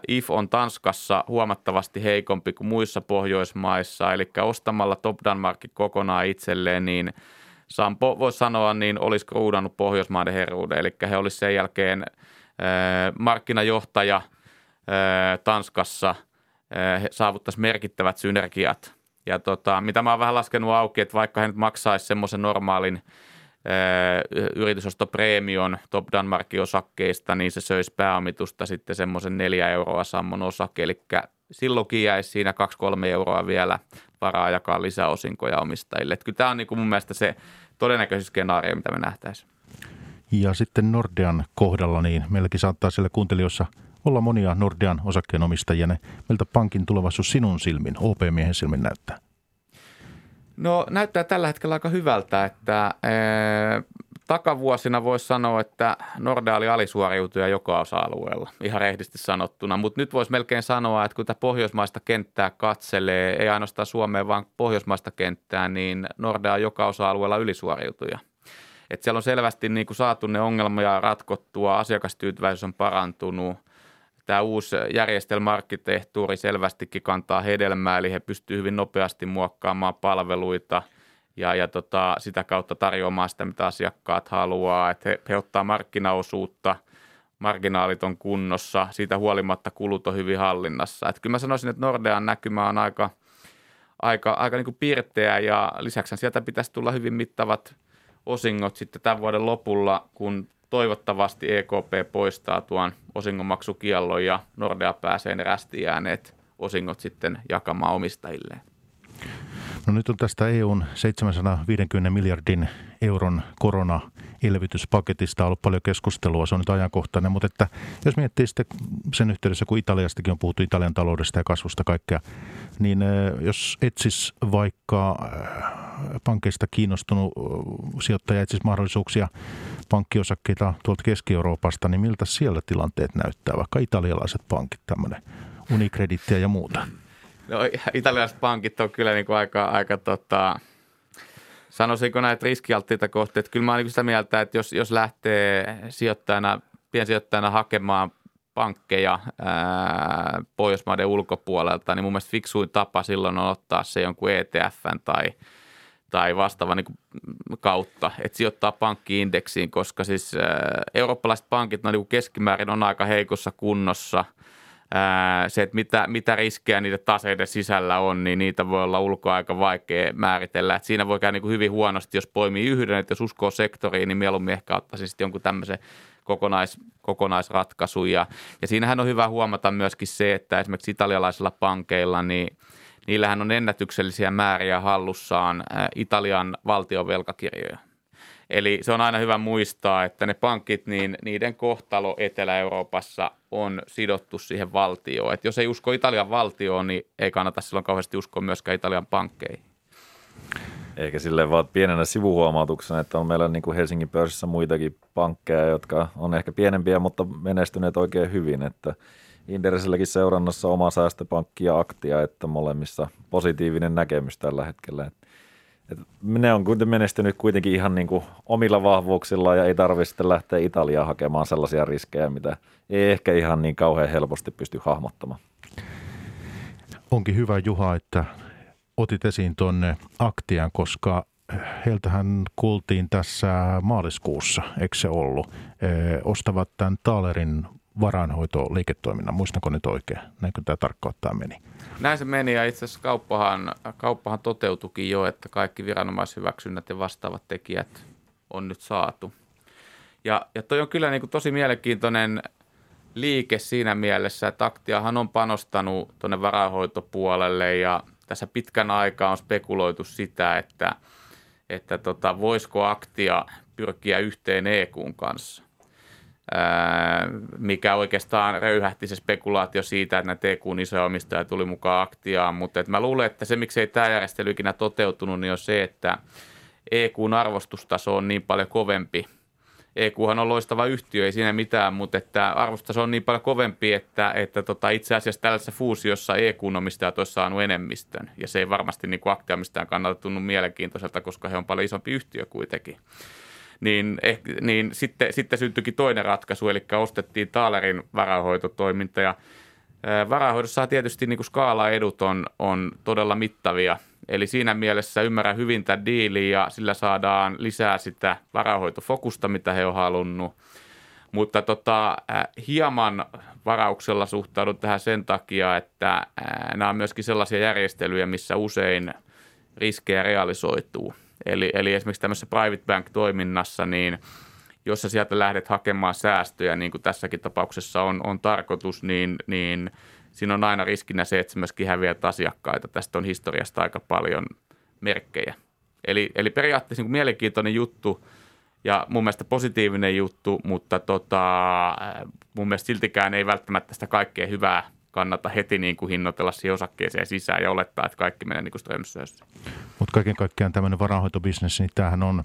IF on Tanskassa huomattavasti heikompi kuin muissa Pohjoismaissa, eli ostamalla Top Danmarkin kokonaan itselleen, niin Sampo voisi sanoa, niin olisi kruudannut Pohjoismaiden herruuden, eli he olisivat sen jälkeen markkinajohtaja Tanskassa, he saavuttaisi merkittävät synergiat. Ja tota, mitä mä oon vähän laskenut auki, että vaikka he nyt maksaisi semmoisen normaalin – yritysostopreemion Top Danmarkin osakkeista, niin se söisi pääomitusta sitten semmoisen neljä euroa sammon osake, eli silloinkin jäisi siinä 2-3 euroa vielä varaa jakaa lisäosinkoja omistajille. Että kyllä tämä on niin kuin mun mielestä se todennäköisin skenaario, mitä me nähtäisiin. Ja sitten Nordean kohdalla, niin meilläkin saattaa siellä kuuntelijoissa olla monia Nordean osakkeenomistajia. Ne meiltä pankin tulevaisuus sinun silmin, OP-miehen silmin näyttää. No näyttää tällä hetkellä aika hyvältä, että ee, takavuosina voisi sanoa, että Nordea oli alisuoriutuja joka osa-alueella, ihan rehdisti sanottuna. Mutta nyt voisi melkein sanoa, että kun tätä pohjoismaista kenttää katselee, ei ainoastaan Suomeen, vaan pohjoismaista kenttää, niin Nordea on joka osa-alueella ylisuoriutuja. Et siellä on selvästi niin kuin saatu ne ongelmia ratkottua, asiakastyytyväisyys on parantunut – tämä uusi järjestelmäarkkitehtuuri selvästikin kantaa hedelmää, eli he pystyvät hyvin nopeasti muokkaamaan palveluita ja, ja tota, sitä kautta tarjoamaan sitä, mitä asiakkaat haluaa, että he, he ottaa markkinaosuutta, marginaalit on kunnossa, siitä huolimatta kulut on hyvin hallinnassa. Että kyllä mä sanoisin, että Nordean näkymä on aika, aika, aika niin piirteä ja lisäksi sieltä pitäisi tulla hyvin mittavat osingot sitten tämän vuoden lopulla, kun toivottavasti EKP poistaa tuon osingonmaksukiellon ja Nordea pääsee ne rästijääneet osingot sitten jakamaan omistajilleen. No nyt on tästä EUn 750 miljardin euron korona-elvytyspaketista ollut paljon keskustelua, se on nyt ajankohtainen, mutta että jos miettii sitten sen yhteydessä, kun Italiastakin on puhuttu Italian taloudesta ja kasvusta kaikkea, niin jos etsis vaikka pankeista kiinnostunut sijoittaja etsisi mahdollisuuksia pankkiosakkeita tuolta Keski-Euroopasta, niin miltä siellä tilanteet näyttää, vaikka italialaiset pankit, tämmöinen Unicredittiä ja muuta? No, italialaiset pankit on kyllä niin kuin aika, aika tota, sanoisinko näitä riskialttiita kohteita. Kyllä mä olen niin sitä mieltä, että jos, jos lähtee sijoittajana, piensijoittajana hakemaan pankkeja ää, Pohjoismaiden ulkopuolelta, niin mun mielestä fiksuin tapa silloin on ottaa se jonkun ETFn tai – tai vastaavan niin kautta, että sijoittaa pankkiindeksiin, koska siis eurooppalaiset pankit no, niin keskimäärin on aika heikossa kunnossa. Se, että mitä, mitä riskejä niiden taseiden sisällä on, niin niitä voi olla ulkoa aika vaikea määritellä. Et siinä voi käydä niin hyvin huonosti, jos poimii yhden, että jos uskoo sektoriin, niin mieluummin ehkä ottaisi sitten jonkun tämmöisen kokonais, kokonaisratkaisu. Ja, ja siinähän on hyvä huomata myöskin se, että esimerkiksi italialaisilla pankeilla, niin niillähän on ennätyksellisiä määriä hallussaan Italian valtion velkakirjoja. Eli se on aina hyvä muistaa, että ne pankit, niin niiden kohtalo Etelä-Euroopassa on sidottu siihen valtioon. Et jos ei usko Italian valtioon, niin ei kannata silloin kauheasti uskoa myöskään Italian pankkeihin. Eikä sille vaan pienenä sivuhuomautuksena, että on meillä niin kuin Helsingin pörssissä muitakin pankkeja, jotka on ehkä pienempiä, mutta menestyneet oikein hyvin. Että Inderesilläkin seurannassa oma säästöpankki ja aktia, että molemmissa positiivinen näkemys tällä hetkellä. Että ne on menestynyt kuitenkin ihan niin kuin omilla vahvuuksilla ja ei tarvitse lähteä Italiaan hakemaan sellaisia riskejä, mitä ei ehkä ihan niin kauhean helposti pysty hahmottamaan. Onkin hyvä Juha, että otit esiin tuonne Aktian, koska heiltähän kuultiin tässä maaliskuussa, eikö se ollut, ostavat tämän Taalerin varainhoitoliiketoiminnan. Muistanko nyt oikein? Näinkö tämä tarkkaan meni? Näin se meni ja itse asiassa kauppahan, kauppahan toteutukin jo, että kaikki viranomaishyväksynnät ja vastaavat tekijät on nyt saatu. Ja, ja toi on kyllä niin kuin tosi mielenkiintoinen liike siinä mielessä, että Aktiahan on panostanut tuonne varainhoitopuolelle ja tässä pitkän aikaa on spekuloitu sitä, että, että tota, voisiko Aktia pyrkiä yhteen EKUn kanssa mikä oikeastaan röyhähti se spekulaatio siitä, että nämä TQn isoja omistajia tuli mukaan aktiaan, mutta että mä luulen, että se miksei tämä järjestely ikinä toteutunut, niin on se, että EQn arvostustaso on niin paljon kovempi. EQhan on loistava yhtiö, ei siinä mitään, mutta että arvostustaso on niin paljon kovempi, että, että tota, itse asiassa tällaisessa fuusiossa EQn omistajat olisi saanut enemmistön. Ja se ei varmasti niin kuin aktiamistään kannalta tunnu mielenkiintoiselta, koska he on paljon isompi yhtiö kuitenkin niin, ehkä, niin sitten, sitten syntyikin toinen ratkaisu, eli ostettiin Taalerin varahoitotoiminta ja Varahoidossa tietysti niin skaala-edut on, on todella mittavia. Eli siinä mielessä ymmärrän hyvin tämän diilin ja sillä saadaan lisää sitä varahoitofokusta, mitä he on halunnut. Mutta tota, hieman varauksella suhtaudun tähän sen takia, että nämä on myöskin sellaisia järjestelyjä, missä usein riskejä realisoituu. Eli, eli esimerkiksi tämmöisessä private bank-toiminnassa, niin jos sä sieltä lähdet hakemaan säästöjä, niin kuin tässäkin tapauksessa on, on tarkoitus, niin, niin siinä on aina riskinä se, että sä myöskin häviät asiakkaita. Tästä on historiasta aika paljon merkkejä. Eli, eli periaatteessa niin mielenkiintoinen juttu ja mun mielestä positiivinen juttu, mutta tota, mun mielestä siltikään ei välttämättä sitä kaikkea hyvää kannata heti niin kuin hinnoitella siihen osakkeeseen sisään ja olettaa, että kaikki menee niin kuin Mutta kaiken kaikkiaan tämmöinen varainhoitobisnes, niin tämähän on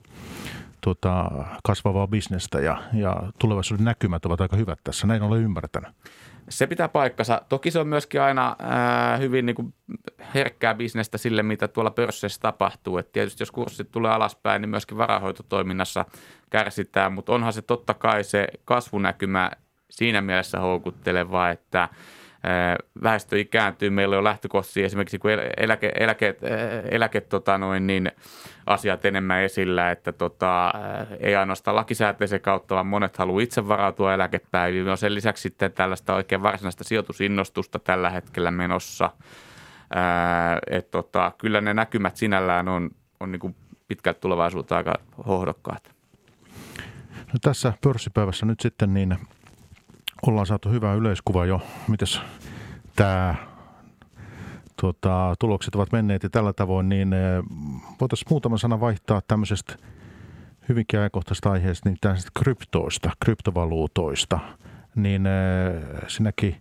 tuota, kasvavaa bisnestä ja, ja tulevaisuuden näkymät ovat aika hyvät tässä. Näin olen ymmärtänyt. Se pitää paikkansa. Toki se on myöskin aina ää, hyvin niin kuin herkkää bisnestä sille, mitä tuolla pörssissä tapahtuu. Et tietysti jos kurssit tulee alaspäin, niin myöskin varahoitotoiminnassa kärsitään, mutta onhan se totta kai se kasvunäkymä siinä mielessä houkutteleva, että – väestö ikääntyy, meillä on lähtökohtaisesti esimerkiksi kun eläke, eläke, eläke tota noin, niin asiat enemmän esillä, että tota, ei ainoastaan lakisääteisen kautta, vaan monet haluaa itse varautua eläkepäiviin. No sen lisäksi sitten tällaista oikein varsinaista sijoitusinnostusta tällä hetkellä menossa. että tota, kyllä ne näkymät sinällään on, on niin pitkältä tulevaisuutta aika hohdokkaat. No tässä pörssipäivässä nyt sitten niin ollaan saatu hyvä yleiskuva jo, mites tämä tuota, tulokset ovat menneet ja tällä tavoin, niin eh, voitaisiin muutama sana vaihtaa tämmöisestä hyvinkin ajankohtaisesta aiheesta, niin tämmöisestä kryptoista, kryptovaluutoista. Niin eh, sinäkin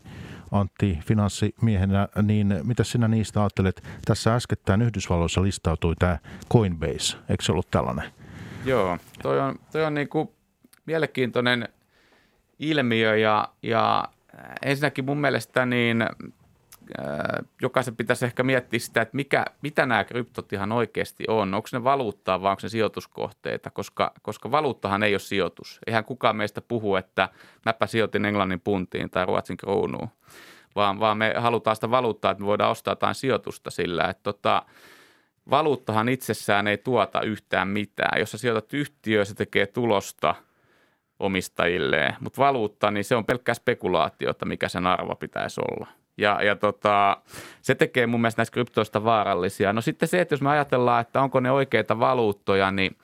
Antti finanssimiehenä, niin mitä sinä niistä ajattelet? Tässä äskettäin Yhdysvalloissa listautui tämä Coinbase, eikö se ollut tällainen? Joo, toi on, toi on niin kuin mielenkiintoinen ilmiö ja, ja ensinnäkin mun mielestä niin äh, jokaisen pitäisi ehkä miettiä sitä, että mikä, mitä nämä kryptot ihan oikeasti on. Onko ne valuuttaa vai onko ne sijoituskohteita, koska, koska valuuttahan ei ole sijoitus. Eihän kukaan meistä puhu, että mäpä sijoitin Englannin puntiin tai Ruotsin kruunuun, vaan, vaan me halutaan sitä valuuttaa, että me voidaan ostaa jotain sijoitusta sillä. Että tota, valuuttahan itsessään ei tuota yhtään mitään. Jos sä sijoitat yhtiöön, se tekee tulosta – omistajilleen. Mutta valuutta, niin se on pelkkää spekulaatiota, mikä sen arvo pitäisi olla. Ja, ja tota, se tekee mun mielestä näistä kryptoista vaarallisia. No sitten se, että jos me ajatellaan, että onko ne oikeita valuuttoja, niin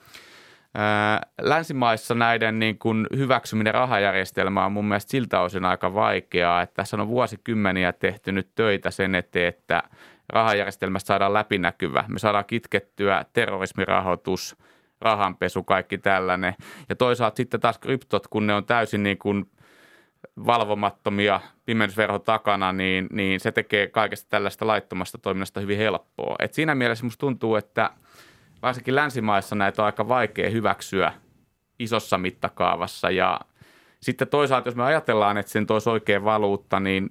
Länsimaissa näiden niin kuin hyväksyminen rahajärjestelmää on mun mielestä siltä osin aika vaikeaa, että tässä on vuosikymmeniä tehty nyt töitä sen eteen, että rahajärjestelmästä saadaan läpinäkyvä. Me saadaan kitkettyä terrorismirahoitus, rahanpesu, kaikki tällainen. Ja toisaalta sitten taas kryptot, kun ne on täysin niin kuin valvomattomia pimennysverho takana, niin, niin se tekee kaikesta tällaista laittomasta toiminnasta hyvin helppoa. Et siinä mielessä musta tuntuu, että – varsinkin länsimaissa näitä on aika vaikea hyväksyä isossa mittakaavassa ja sitten toisaalta, jos me ajatellaan, että sen toisi oikea valuutta, niin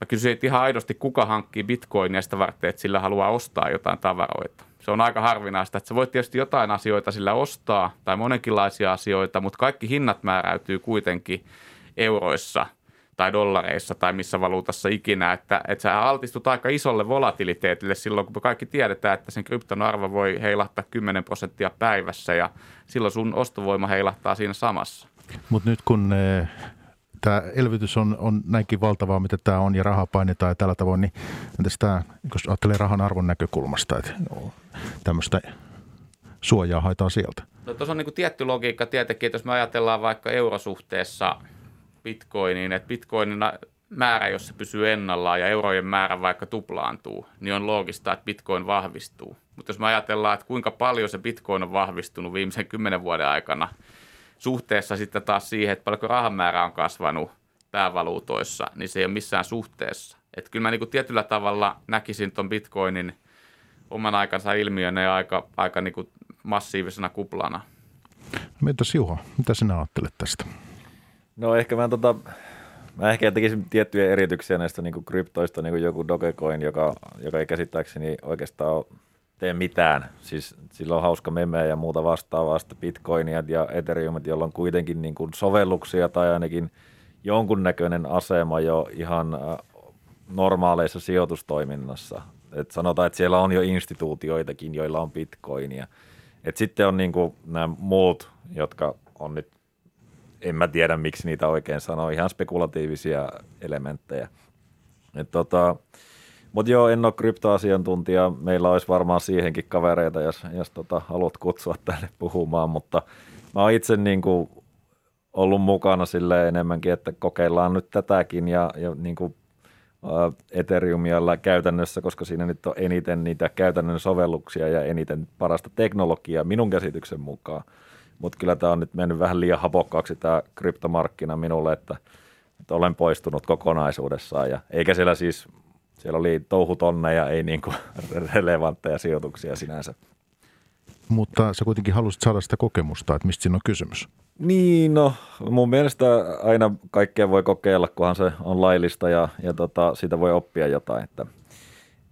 mä kysyin, että ihan aidosti kuka hankkii bitcoinia sitä varten, että sillä haluaa ostaa jotain tavaroita. Se on aika harvinaista, että sä voit tietysti jotain asioita sillä ostaa tai monenkinlaisia asioita, mutta kaikki hinnat määräytyy kuitenkin euroissa – tai dollareissa tai missä valuutassa ikinä, että, että sä altistut aika isolle volatiliteetille silloin, kun me kaikki tiedetään, että sen krypton arvo voi heilahtaa 10 prosenttia päivässä ja silloin sun ostovoima heilahtaa siinä samassa. Mutta nyt kun eh, tämä elvytys on, on näinkin valtavaa, mitä tämä on, ja rahaa painetaan ja tällä tavoin, niin entäs tämä, jos ajattelee rahan arvon näkökulmasta, että tämmöistä suojaa haetaan sieltä? No tuossa on niin tietty logiikka tietenkin, että jos me ajatellaan vaikka eurosuhteessa – bitcoiniin, että bitcoinin määrä, jos se pysyy ennallaan ja eurojen määrä vaikka tuplaantuu, niin on loogista, että bitcoin vahvistuu. Mutta jos me ajatellaan, että kuinka paljon se bitcoin on vahvistunut viimeisen kymmenen vuoden aikana suhteessa sitten taas siihen, että paljonko rahan määrä on kasvanut päävaluutoissa, niin se ei ole missään suhteessa. Että kyllä mä niin kuin tietyllä tavalla näkisin tuon bitcoinin oman aikansa ilmiönä ja aika, aika niin kuin massiivisena kuplana. No, mitäs Juha, mitä sinä ajattelet tästä? No ehkä mä, tota, mä ehkä tekisin tiettyjä erityksiä näistä niin kuin kryptoista, niin kuin joku Dogecoin, joka, joka ei käsittääkseni oikeastaan tee mitään. Siis sillä on hauska meme ja muuta vastaavaa, sitten Bitcoinia ja Ethereumit, jolla on kuitenkin niin kuin sovelluksia tai ainakin jonkunnäköinen asema jo ihan äh, normaaleissa sijoitustoiminnassa. Et sanotaan, että siellä on jo instituutioitakin, joilla on bitcoinia. Et sitten on niin kuin nämä muut, jotka on nyt en mä tiedä, miksi niitä oikein sanoo, ihan spekulatiivisia elementtejä. Et tota, mutta joo, en ole kryptoasiantuntija. Meillä olisi varmaan siihenkin kavereita, jos, jos tota, haluat kutsua tänne puhumaan, mutta mä oon itse niin kuin ollut mukana sille enemmänkin, että kokeillaan nyt tätäkin ja, ja niin kuin Ethereumia käytännössä, koska siinä nyt on eniten niitä käytännön sovelluksia ja eniten parasta teknologiaa minun käsityksen mukaan. Mutta kyllä tämä on nyt mennyt vähän liian hapokkaaksi tämä kryptomarkkina minulle, että, että olen poistunut kokonaisuudessaan. Ja, eikä siellä siis, siellä oli touhutonneja, ei niin kuin relevantteja sijoituksia sinänsä. Mutta sä kuitenkin halusit saada sitä kokemusta, että mistä siinä on kysymys. Niin, no mun mielestä aina kaikkea voi kokeilla, kunhan se on laillista ja, ja tota, siitä voi oppia jotain. Että,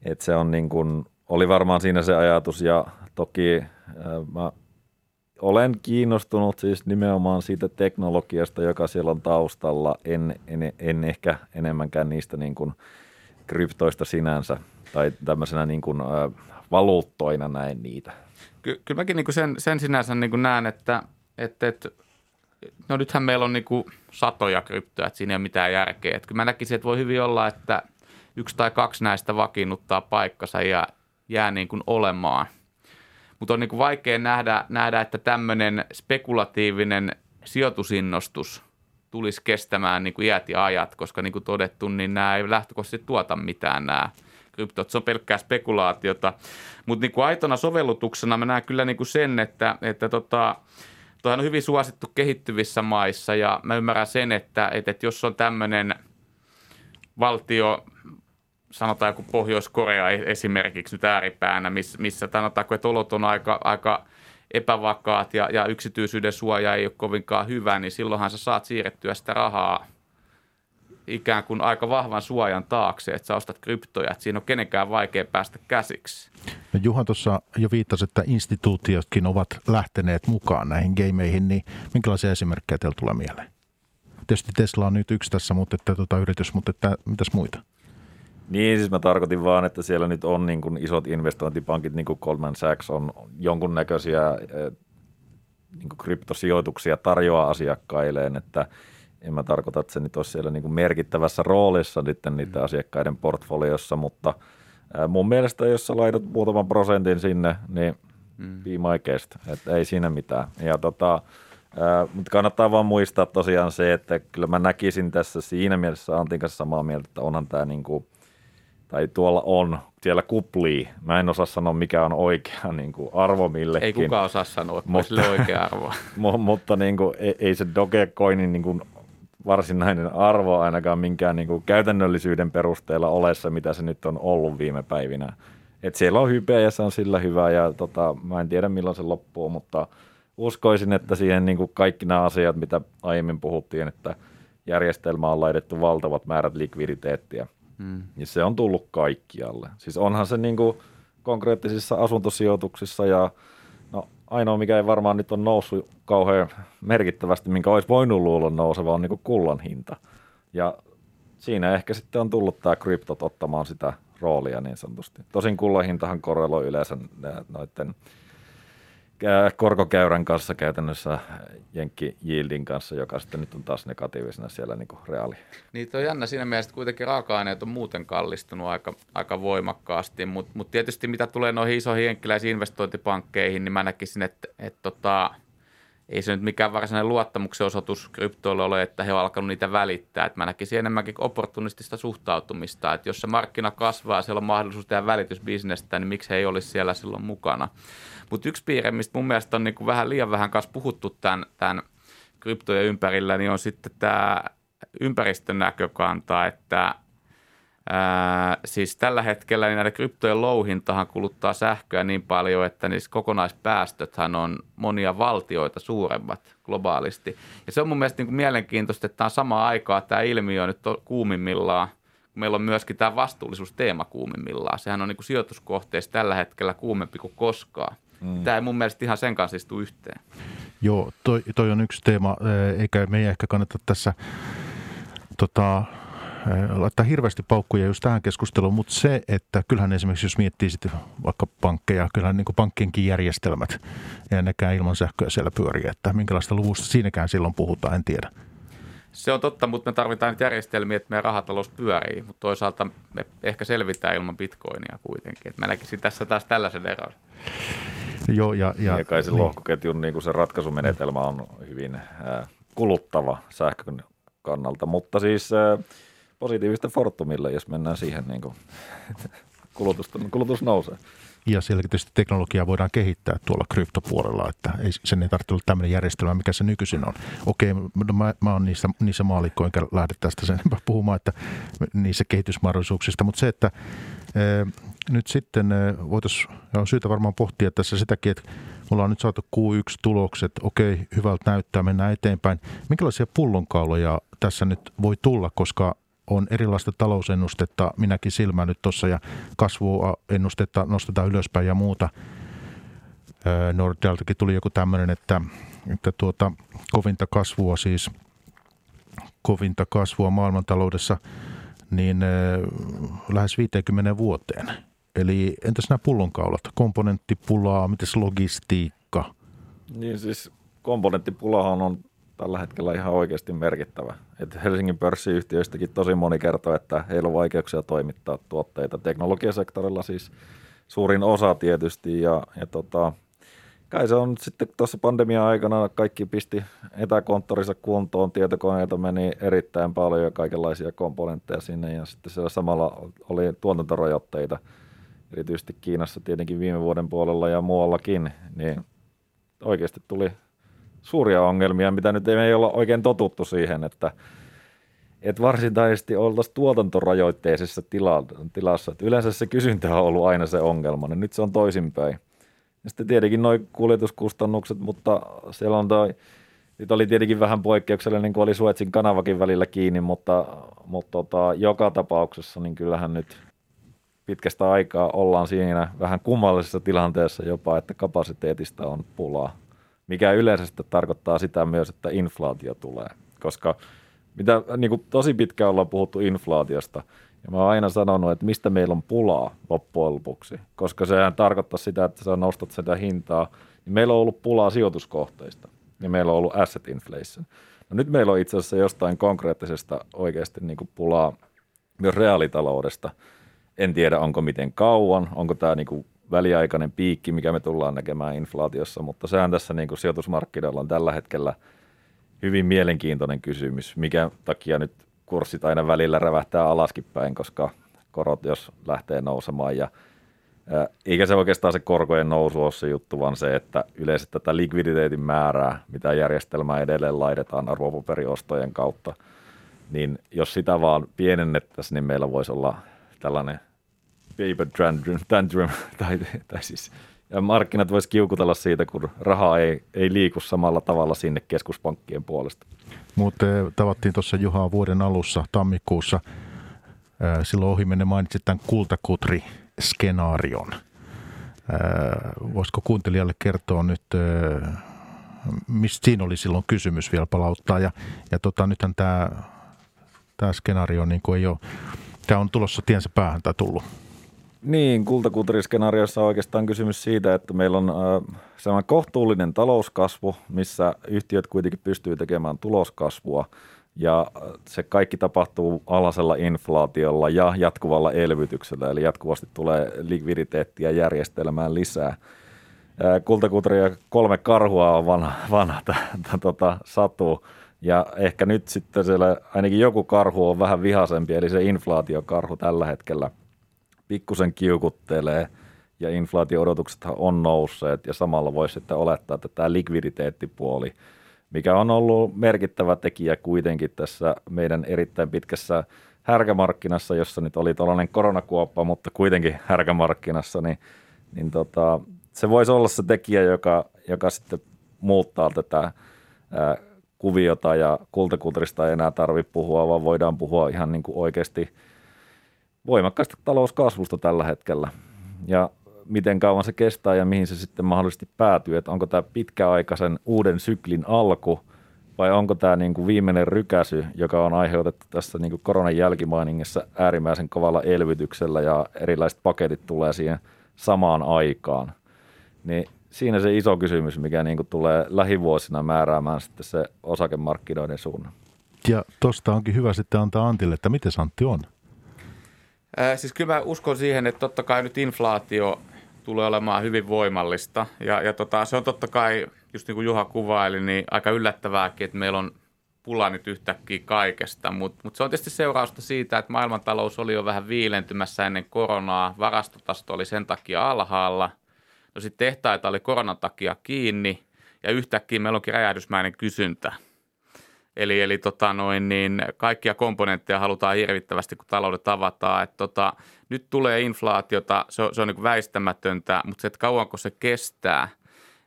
että se on niin kuin, oli varmaan siinä se ajatus ja toki äh, mä olen kiinnostunut siis nimenomaan siitä teknologiasta, joka siellä on taustalla. En, en, en ehkä enemmänkään niistä niin kuin kryptoista sinänsä tai tämmöisenä niin kuin, valuuttoina näin niitä. Ky- kyllä mäkin niin kuin sen, sen sinänsä niin kuin näen, että, että, että no nythän meillä on niin kuin satoja kryptoja, että siinä ei ole mitään järkeä. Että kyllä mä näkisin, että voi hyvin olla, että yksi tai kaksi näistä vakiinnuttaa paikkansa ja jää niin kuin olemaan – mutta on niin kuin vaikea nähdä, nähdä, että tämmöinen spekulatiivinen sijoitusinnostus tulisi kestämään niin kuin iät ja ajat, koska niin kuin todettu, niin nämä ei lähtökohtaisesti tuota mitään nämä kryptot. Se on pelkkää spekulaatiota. Mutta niin kuin aitona sovellutuksena mä näen kyllä niin kuin sen, että, että tota, Tuohan on hyvin suosittu kehittyvissä maissa ja mä ymmärrän sen, että, että, että jos on tämmöinen valtio, sanotaan joku Pohjois-Korea e- esimerkiksi nyt ääripäänä, missä, missä sanotaanko, että olot on aika, aika epävakaat ja, ja yksityisyyden suoja ei ole kovinkaan hyvä, niin silloinhan sä saat siirrettyä sitä rahaa ikään kuin aika vahvan suojan taakse, että sä ostat kryptoja, että siinä on kenenkään vaikea päästä käsiksi. No Juha tuossa jo viittasi, että instituutiotkin ovat lähteneet mukaan näihin gameihin, niin minkälaisia esimerkkejä teillä tulee mieleen? Tietysti Tesla on nyt yksi tässä mutta että, tuota, yritys, mutta että, mitäs muita? Niin, siis mä tarkoitin vaan, että siellä nyt on niin kuin isot investointipankit, niin kuin Goldman Sachs on jonkunnäköisiä eh, niin kuin kryptosijoituksia tarjoaa asiakkailleen, että en mä tarkoita, että se nyt olisi siellä niin kuin merkittävässä roolissa niiden, niiden mm. asiakkaiden portfoliossa, mutta eh, mun mielestä jos sä laitat muutaman prosentin sinne, niin mm. be my guest, että ei siinä mitään. Ja tota, mutta kannattaa vaan muistaa tosiaan se, että kyllä mä näkisin tässä siinä mielessä Antin kanssa samaa mieltä, että onhan tämä niin kuin, tai tuolla on, siellä kuplii. Mä en osaa sanoa, mikä on oikea niin kuin arvo millekin. Ei kukaan osaa sanoa, että mutta, oikea arvo. mutta niin kuin, ei, ei se Dogecoinin niin kuin varsinainen arvo ainakaan minkään niin kuin käytännöllisyyden perusteella ole se, mitä se nyt on ollut viime päivinä. Et siellä on hypeä ja se on sillä hyvä ja tota, mä en tiedä milloin se loppuu, mutta uskoisin, että siihen niin kuin kaikki nämä asiat, mitä aiemmin puhuttiin, että järjestelmä on laitettu valtavat määrät likviditeettiä, mm. niin se on tullut kaikkialle. Siis onhan se niin kuin konkreettisissa asuntosijoituksissa ja no, ainoa, mikä ei varmaan nyt on noussut kauhean merkittävästi, minkä olisi voinut luulla nouseva, on niin kuin kullan hinta. Ja siinä ehkä sitten on tullut tämä kryptot ottamaan sitä roolia niin sanotusti. Tosin kullan hintahan korreloi yleensä noiden korkokäyrän kanssa käytännössä Jenkki Yieldin kanssa, joka sitten nyt on taas negatiivisena siellä niin kuin reaali. Niin on jännä siinä mielessä, että kuitenkin raaka-aineet on muuten kallistunut aika, aika voimakkaasti, mutta mut tietysti mitä tulee noihin isoihin jenkkiläisiin investointipankkeihin, niin mä näkisin, että et tota, ei se nyt mikään varsinainen luottamuksen osoitus kryptoille ole, että he ovat alkanut niitä välittää. Et mä näkisin enemmänkin opportunistista suhtautumista, että jos se markkina kasvaa ja siellä on mahdollisuus tehdä välitysbisnestä, niin miksi he ei olisi siellä silloin mukana. Mutta yksi piirre, mistä mun mielestä on niinku vähän liian vähän kanssa puhuttu tämän, tämän kryptojen ympärillä, niin on sitten tämä ympäristön näkökanta, että Ää, siis tällä hetkellä niin näiden kryptojen louhintahan kuluttaa sähköä niin paljon, että niissä kokonaispäästöthän on monia valtioita suuremmat globaalisti. Ja se on mun mielestä niin kuin mielenkiintoista, että tämä on sama aikaa tämä ilmiö nyt kuumimmillaan. Meillä on myöskin tämä vastuullisuusteema kuumimmillaan. Sehän on niin kuin sijoituskohteissa tällä hetkellä kuumempi kuin koskaan. Mm. Tämä ei mun mielestä ihan sen kanssa istu yhteen. Joo, toi, toi on yksi teema, eikä meidän ehkä kannata tässä tota, laittaa hirveästi paukkuja just tähän keskusteluun, mutta se, että kyllähän esimerkiksi jos miettii sitten vaikka pankkeja, kyllähän niin pankkienkin järjestelmät, ja nekään ilman sähköä siellä pyörii, että minkälaista luvusta siinäkään silloin puhutaan, en tiedä. Se on totta, mutta me tarvitaan nyt järjestelmiä, että meidän rahatalous pyörii, mutta toisaalta me ehkä selvitään ilman bitcoinia kuitenkin. Että mä näkisin tässä taas tällaisen eron. Joo, ja, ja, ja kai se niin. lohkoketjun niin kuin se ratkaisumenetelmä on hyvin äh, kuluttava sähkön kannalta, mutta siis äh, positiivista Fortumille, jos mennään siihen niin kuin, kulutus, kulutus nousee. Ja siellä tietysti teknologiaa voidaan kehittää tuolla kryptopuolella, että ei, sen ei tarvitse olla tämmöinen järjestelmä, mikä se nykyisin on. Okei, no mä, mä oon niissä, niissä maalikko, enkä lähde tästä sen puhumaan, että niissä kehitysmahdollisuuksista, mutta se, että e, nyt sitten e, voitaisiin, ja on syytä varmaan pohtia tässä sitäkin, että ollaan nyt saatu Q1-tulokset, okei, hyvältä näyttää, mennään eteenpäin. Minkälaisia pullonkauloja tässä nyt voi tulla, koska on erilaista talousennustetta, minäkin silmään nyt tuossa ja kasvua ennustetta nostetaan ylöspäin ja muuta. Nordeltakin tuli joku tämmöinen, että, että tuota, kovinta kasvua siis, kovinta kasvua maailmantaloudessa niin lähes 50 vuoteen. Eli entäs nämä pullonkaulat, komponenttipulaa, miten logistiikka? Niin siis komponenttipulahan on tällä hetkellä ihan oikeasti merkittävä. Et Helsingin pörssiyhtiöistäkin tosi moni kertoo, että heillä on vaikeuksia toimittaa tuotteita teknologiasektorilla siis suurin osa tietysti. Ja, ja tota, kai se on sitten tuossa pandemian aikana kaikki pisti etäkonttorissa kuntoon, tietokoneita meni erittäin paljon ja kaikenlaisia komponentteja sinne. Ja sitten siellä samalla oli tuotantorajoitteita, erityisesti Kiinassa tietenkin viime vuoden puolella ja muuallakin, niin oikeasti tuli suuria ongelmia, mitä nyt ei olla oikein totuttu siihen, että et varsinaisesti oltaisiin tuotantorajoitteisessa tila, tilassa. Et yleensä se kysyntä on ollut aina se ongelma, niin nyt se on toisinpäin. Ja sitten tietenkin noin kuljetuskustannukset, mutta siellä on toi, nyt oli tietenkin vähän poikkeuksellinen, niin kuin oli Suetsin kanavakin välillä kiinni, mutta, mutta tota, joka tapauksessa niin kyllähän nyt pitkästä aikaa ollaan siinä vähän kummallisessa tilanteessa jopa, että kapasiteetista on pulaa mikä yleensä tarkoittaa sitä myös, että inflaatio tulee. Koska mitä niin kuin tosi pitkään ollaan puhuttu inflaatiosta, ja mä oon aina sanonut, että mistä meillä on pulaa loppujen lopuksi, koska sehän tarkoittaa sitä, että sä nostat sitä hintaa, niin meillä on ollut pulaa sijoituskohteista, ja meillä on ollut asset inflation. No nyt meillä on itse asiassa jostain konkreettisesta oikeasti niin kuin pulaa myös reaalitaloudesta. En tiedä, onko miten kauan, onko tämä niin kuin väliaikainen piikki, mikä me tullaan näkemään inflaatiossa, mutta sehän tässä niin kuin sijoitusmarkkinoilla on tällä hetkellä hyvin mielenkiintoinen kysymys, mikä takia nyt kurssit aina välillä rävähtää alaskin päin, koska korot jos lähtee nousemaan. Ja eikä se oikeastaan se korkojen nousu ole se juttu, vaan se, että yleensä tätä likviditeetin määrää, mitä järjestelmää edelleen laitetaan arvopaperiostojen kautta, niin jos sitä vaan pienennettäisiin, niin meillä voisi olla tällainen paper tantrum, tantrum tai, tai siis ja markkinat voisi kiukutella siitä, kun raha ei, ei liiku samalla tavalla sinne keskuspankkien puolesta. Mutta tavattiin tuossa Juhaa vuoden alussa tammikuussa. Silloin ohimenne mainitsit tämän kultakutri-skenaarion. Voisiko kuuntelijalle kertoa nyt, mistä siinä oli silloin kysymys vielä palauttaa. Ja, ja tota, nythän tämä, tämä skenaario niin ei ole, tämä on tulossa tiensä päähän tai tullut. Niin, kultakulttuuriskenaariossa on oikeastaan kysymys siitä, että meillä on äh, sellainen kohtuullinen talouskasvu, missä yhtiöt kuitenkin pystyy tekemään tuloskasvua ja se kaikki tapahtuu alhaisella inflaatiolla ja jatkuvalla elvytyksellä, eli jatkuvasti tulee likviditeettiä järjestelmään lisää. Äh, Kultakutri ja kolme karhua on vanha, vanha tota, satu. Ja ehkä nyt sitten siellä ainakin joku karhu on vähän vihasempi, eli se inflaatiokarhu tällä hetkellä – pikkusen kiukuttelee ja inflaatio-odotuksethan on nousseet ja samalla voisi sitten olettaa, että tämä likviditeettipuoli, mikä on ollut merkittävä tekijä kuitenkin tässä meidän erittäin pitkässä härkämarkkinassa, jossa nyt oli tällainen koronakuoppa, mutta kuitenkin härkämarkkinassa, niin, niin tota, se voisi olla se tekijä, joka, joka sitten muuttaa tätä ää, kuviota ja kultakultrista ei enää tarvitse puhua, vaan voidaan puhua ihan niin kuin oikeasti – voimakkaasta talouskasvusta tällä hetkellä. Ja miten kauan se kestää ja mihin se sitten mahdollisesti päätyy, että onko tämä pitkäaikaisen uuden syklin alku vai onko tämä niin kuin viimeinen rykäsy, joka on aiheutettu tässä niin kuin koronan jälkimainingissa äärimmäisen kovalla elvytyksellä ja erilaiset paketit tulee siihen samaan aikaan. Niin siinä se iso kysymys, mikä niin kuin tulee lähivuosina määräämään sitten se osakemarkkinoiden suunnan. Ja tuosta onkin hyvä sitten antaa Antille, että miten Antti on? Siis kyllä mä uskon siihen, että totta kai nyt inflaatio tulee olemaan hyvin voimallista. Ja, ja tota, se on totta kai, just niin kuin Juha kuvaili, niin aika yllättävääkin, että meillä on pula nyt yhtäkkiä kaikesta. Mutta mut se on tietysti seurausta siitä, että maailmantalous oli jo vähän viilentymässä ennen koronaa. Varastotasto oli sen takia alhaalla. No sitten tehtaita oli koronan takia kiinni ja yhtäkkiä meillä onkin räjähdysmäinen kysyntä – Eli, eli tota noin, niin kaikkia komponentteja halutaan hirvittävästi, kun taloudet avataan. Et tota, nyt tulee inflaatiota, se on, se on niin väistämätöntä, mutta se, että kauanko se kestää,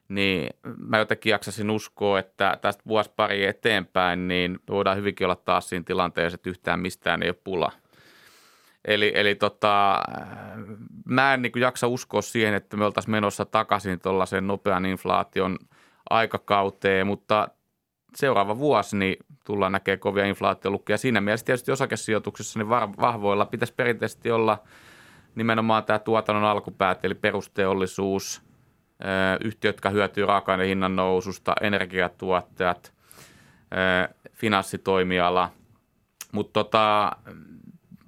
niin mä jotenkin jaksasin uskoa, että tästä vuosi pari eteenpäin, niin voidaan hyvinkin olla taas siinä tilanteessa, että yhtään mistään ei ole pula. Eli, eli tota, mä en niin jaksa uskoa siihen, että me oltaisiin menossa takaisin tuollaisen nopean inflaation aikakauteen, mutta seuraava vuosi niin tullaan näkemään kovia inflaatiolukuja. Siinä mielessä tietysti osakesijoituksessa niin vahvoilla pitäisi perinteisesti olla nimenomaan tämä tuotannon alkupäät, eli perusteollisuus, yhtiöt, jotka hyötyy raaka hinnan noususta, energiatuottajat, finanssitoimiala. Mutta tota,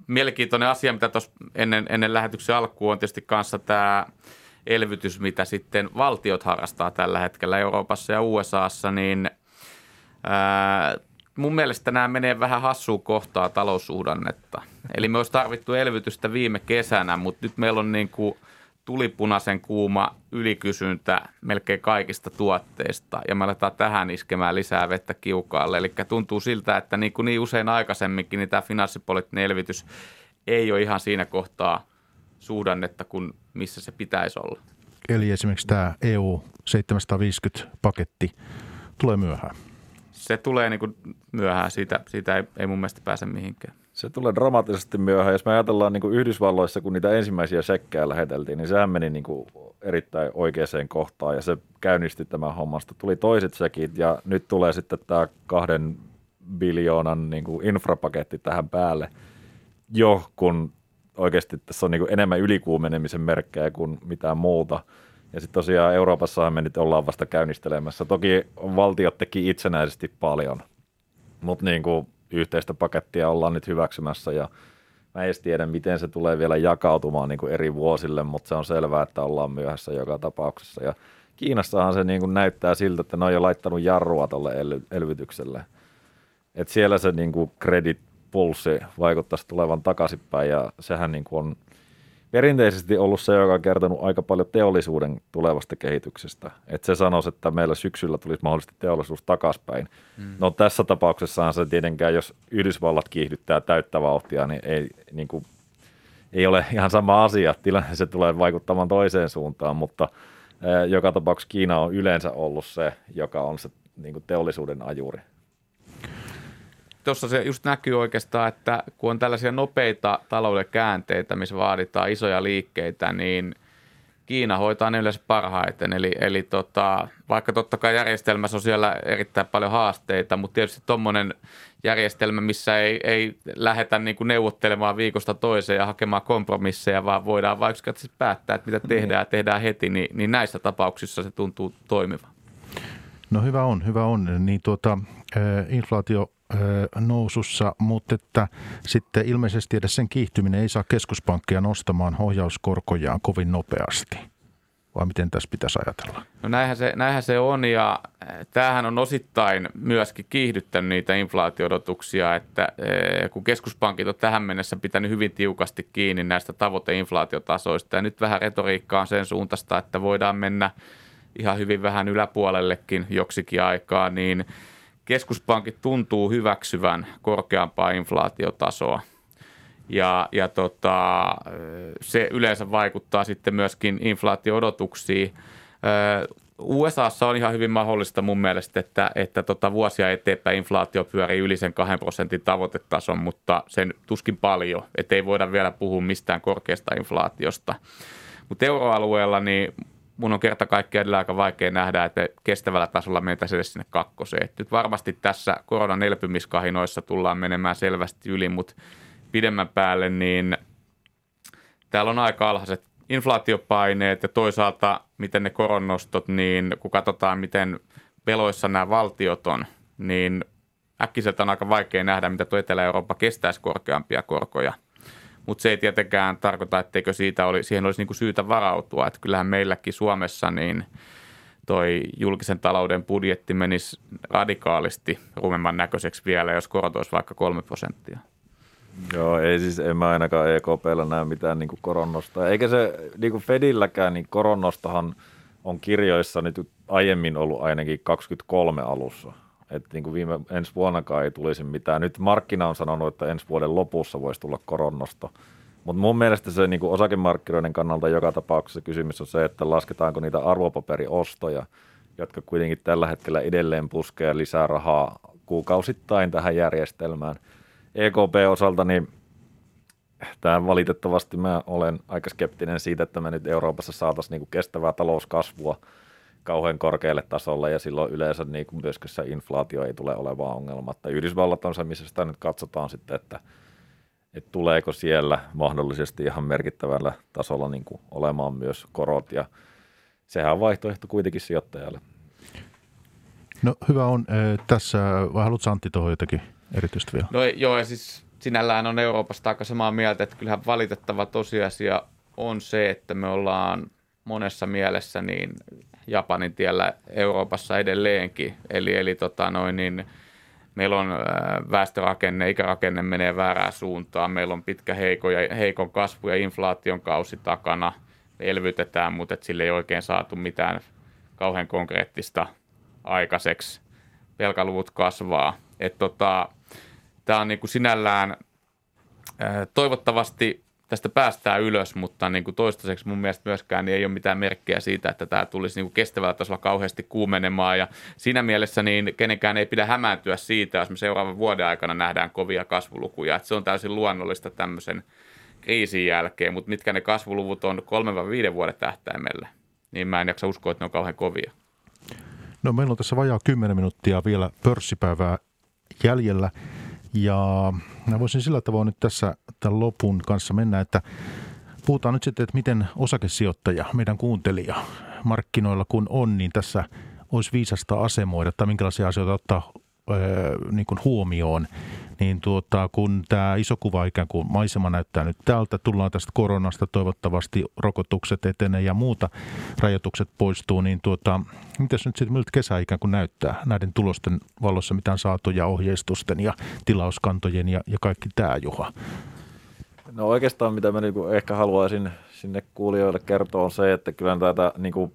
mielenkiintoinen asia, mitä tuossa ennen, ennen lähetyksen alkuun on tietysti kanssa tämä elvytys, mitä sitten valtiot harrastaa tällä hetkellä Euroopassa ja USAssa, niin Ää, mun mielestä nämä menee vähän hassuun kohtaa taloussuhdannetta. Eli me olisi tarvittu elvytystä viime kesänä, mutta nyt meillä on niin kuin tulipunaisen kuuma ylikysyntä melkein kaikista tuotteista ja me aletaan tähän iskemään lisää vettä kiukaalle. Eli tuntuu siltä, että niin, kuin niin usein aikaisemminkin niin tämä finanssipoliittinen elvytys ei ole ihan siinä kohtaa suhdannetta kuin missä se pitäisi olla. Eli esimerkiksi tämä EU 750 paketti tulee myöhään se tulee niin kuin myöhään, siitä, siitä ei, ei mun mielestä pääse mihinkään. Se tulee dramaattisesti myöhään. Jos me ajatellaan niin kuin Yhdysvalloissa, kun niitä ensimmäisiä sekkejä läheteltiin, niin sehän meni niin kuin erittäin oikeaan kohtaan ja se käynnisti tämän hommasta. Tuli toiset sekit ja nyt tulee sitten tämä kahden biljoonan niin kuin infrapaketti tähän päälle jo, kun oikeasti tässä on niin kuin enemmän ylikuumenemisen merkkejä kuin mitään muuta – ja sitten tosiaan Euroopassahan me nyt ollaan vasta käynnistelemässä. Toki valtiot teki itsenäisesti paljon, mutta niin kuin yhteistä pakettia ollaan nyt hyväksymässä ja Mä en tiedä, miten se tulee vielä jakautumaan niin kuin eri vuosille, mutta se on selvää, että ollaan myöhässä joka tapauksessa. Ja Kiinassahan se niin kuin näyttää siltä, että ne on jo laittanut jarrua tuolle elvytykselle. Et siellä se niin kuin credit pulssi vaikuttaisi tulevan takaisinpäin ja sehän niin kuin on perinteisesti ollut se, joka on kertonut aika paljon teollisuuden tulevasta kehityksestä. Että se sanoisi, että meillä syksyllä tulisi mahdollisesti teollisuus takaspäin. Mm. No tässä tapauksessahan se tietenkään, jos Yhdysvallat kiihdyttää täyttä vauhtia, niin ei, niin kuin, ei ole ihan sama asia. Tilanne se tulee vaikuttamaan toiseen suuntaan, mutta ää, joka tapauksessa Kiina on yleensä ollut se, joka on se niin kuin teollisuuden ajuri tuossa se just näkyy oikeastaan, että kun on tällaisia nopeita talouden käänteitä, missä vaaditaan isoja liikkeitä, niin Kiina hoitaa ne yleensä parhaiten. Eli, eli tota, vaikka totta kai järjestelmässä on siellä erittäin paljon haasteita, mutta tietysti tuommoinen järjestelmä, missä ei, ei lähdetä niin kuin neuvottelemaan viikosta toiseen ja hakemaan kompromisseja, vaan voidaan vaikka päättää, että mitä tehdään ja tehdään heti, niin, niin näissä tapauksissa se tuntuu toimivan. No hyvä on, hyvä on. Niin tuota, inflaatio nousussa, mutta että sitten ilmeisesti edes sen kiihtyminen ei saa keskuspankkia nostamaan ohjauskorkojaan kovin nopeasti. Vai miten tässä pitäisi ajatella? No näinhän se, näinhän se on ja tämähän on osittain myöskin kiihdyttänyt niitä inflaatiodotuksia, että kun keskuspankit on tähän mennessä pitänyt hyvin tiukasti kiinni näistä tavoiteinflaatiotasoista ja nyt vähän retoriikkaa on sen suuntaista, että voidaan mennä ihan hyvin vähän yläpuolellekin joksikin aikaa, niin – keskuspankit tuntuu hyväksyvän korkeampaa inflaatiotasoa. Ja, ja tota, se yleensä vaikuttaa sitten myöskin inflaatio-odotuksiin. USAssa on ihan hyvin mahdollista mun mielestä, että, että tota vuosia eteenpäin inflaatio pyörii yli sen 2 prosentin tavoitetason, mutta sen tuskin paljon, ettei voida vielä puhua mistään korkeasta inflaatiosta. Mutta euroalueella niin mun on kerta kaikkiaan aika vaikea nähdä, että kestävällä tasolla mentäisiin edes sinne kakkoseen. Et nyt varmasti tässä koronan elpymiskahinoissa tullaan menemään selvästi yli, mutta pidemmän päälle niin täällä on aika alhaiset inflaatiopaineet ja toisaalta miten ne koronnostot, niin kun katsotaan miten veloissa nämä valtiot on, niin äkkiseltä on aika vaikea nähdä, mitä tuo Etelä-Eurooppa kestäisi korkeampia korkoja – mutta se ei tietenkään tarkoita, etteikö siitä oli, siihen olisi niinku syytä varautua. Että kyllähän meilläkin Suomessa niin toi julkisen talouden budjetti menisi radikaalisti rumemman näköiseksi vielä, jos korot olisi vaikka kolme prosenttia. Joo, ei siis, en mä ainakaan EKPllä näe mitään niin koronnosta. Eikä se niin kuin Fedilläkään, niin koronnostahan on kirjoissa nyt aiemmin ollut ainakin 23 alussa – että niin kuin viime ensi vuonnakaan ei tulisi mitään. Nyt markkina on sanonut, että ensi vuoden lopussa voisi tulla koronnosto. Mutta mun mielestä se niin kuin osakemarkkinoiden kannalta joka tapauksessa kysymys on se, että lasketaanko niitä arvopaperiostoja, jotka kuitenkin tällä hetkellä edelleen puskee lisää rahaa kuukausittain tähän järjestelmään. EKP-osalta niin tämä valitettavasti mä olen aika skeptinen siitä, että me nyt Euroopassa saataisiin niin kestävää talouskasvua – kauhean korkealle tasolle ja silloin yleensä niin kuin myöskään se inflaatio ei tule olevaa ongelma. Että Yhdysvallat on se, missä sitä nyt katsotaan sitten, että, että tuleeko siellä mahdollisesti ihan merkittävällä tasolla niin kuin olemaan myös korot ja sehän on vaihtoehto kuitenkin sijoittajalle. No hyvä on. Tässä, vai haluatko Antti tuohon jotakin erityistä vielä? No joo, ja siis sinällään on Euroopasta aika samaa mieltä, että kyllähän valitettava tosiasia on se, että me ollaan monessa mielessä niin Japanin tiellä Euroopassa edelleenkin. Eli, eli tota noin, niin meillä on väestörakenne, ikärakenne menee väärään suuntaan. Meillä on pitkä heiko ja, heikon kasvu ja inflaation kausi takana. Elvytetään, mutta et sille ei oikein saatu mitään kauhean konkreettista aikaiseksi. Velkaluvut kasvaa. tota, Tämä on niin kuin sinällään toivottavasti tästä päästään ylös, mutta niin kuin toistaiseksi mun mielestä myöskään niin ei ole mitään merkkejä siitä, että tämä tulisi niin kuin kestävällä tasolla kauheasti kuumenemaan. Ja siinä mielessä niin kenenkään ei pidä hämääntyä siitä, jos me seuraavan vuoden aikana nähdään kovia kasvulukuja. Että se on täysin luonnollista tämmöisen kriisin jälkeen, mutta mitkä ne kasvuluvut on 3-5 vuoden tähtäimellä, niin mä en jaksa uskoa, että ne on kauhean kovia. No meillä on tässä vajaa 10 minuuttia vielä pörssipäivää jäljellä. Ja mä voisin sillä tavoin nyt tässä tämän lopun kanssa mennä, että puhutaan nyt sitten, että miten osakesijoittaja, meidän kuuntelija markkinoilla kun on, niin tässä olisi viisasta asemoida tai minkälaisia asioita ottaa niin kuin huomioon niin tuota, kun tämä iso kuva ikään kuin maisema näyttää nyt tältä, tullaan tästä koronasta, toivottavasti rokotukset etenee ja muuta, rajoitukset poistuu, niin tuota, mitäs nyt sitten miltä kesä ikään kuin näyttää näiden tulosten valossa, mitä on saatu ja ohjeistusten ja tilauskantojen ja, ja kaikki tämä, Juha? No oikeastaan mitä mä niinku ehkä haluaisin sinne kuulijoille kertoa on se, että kyllä tätä niinku,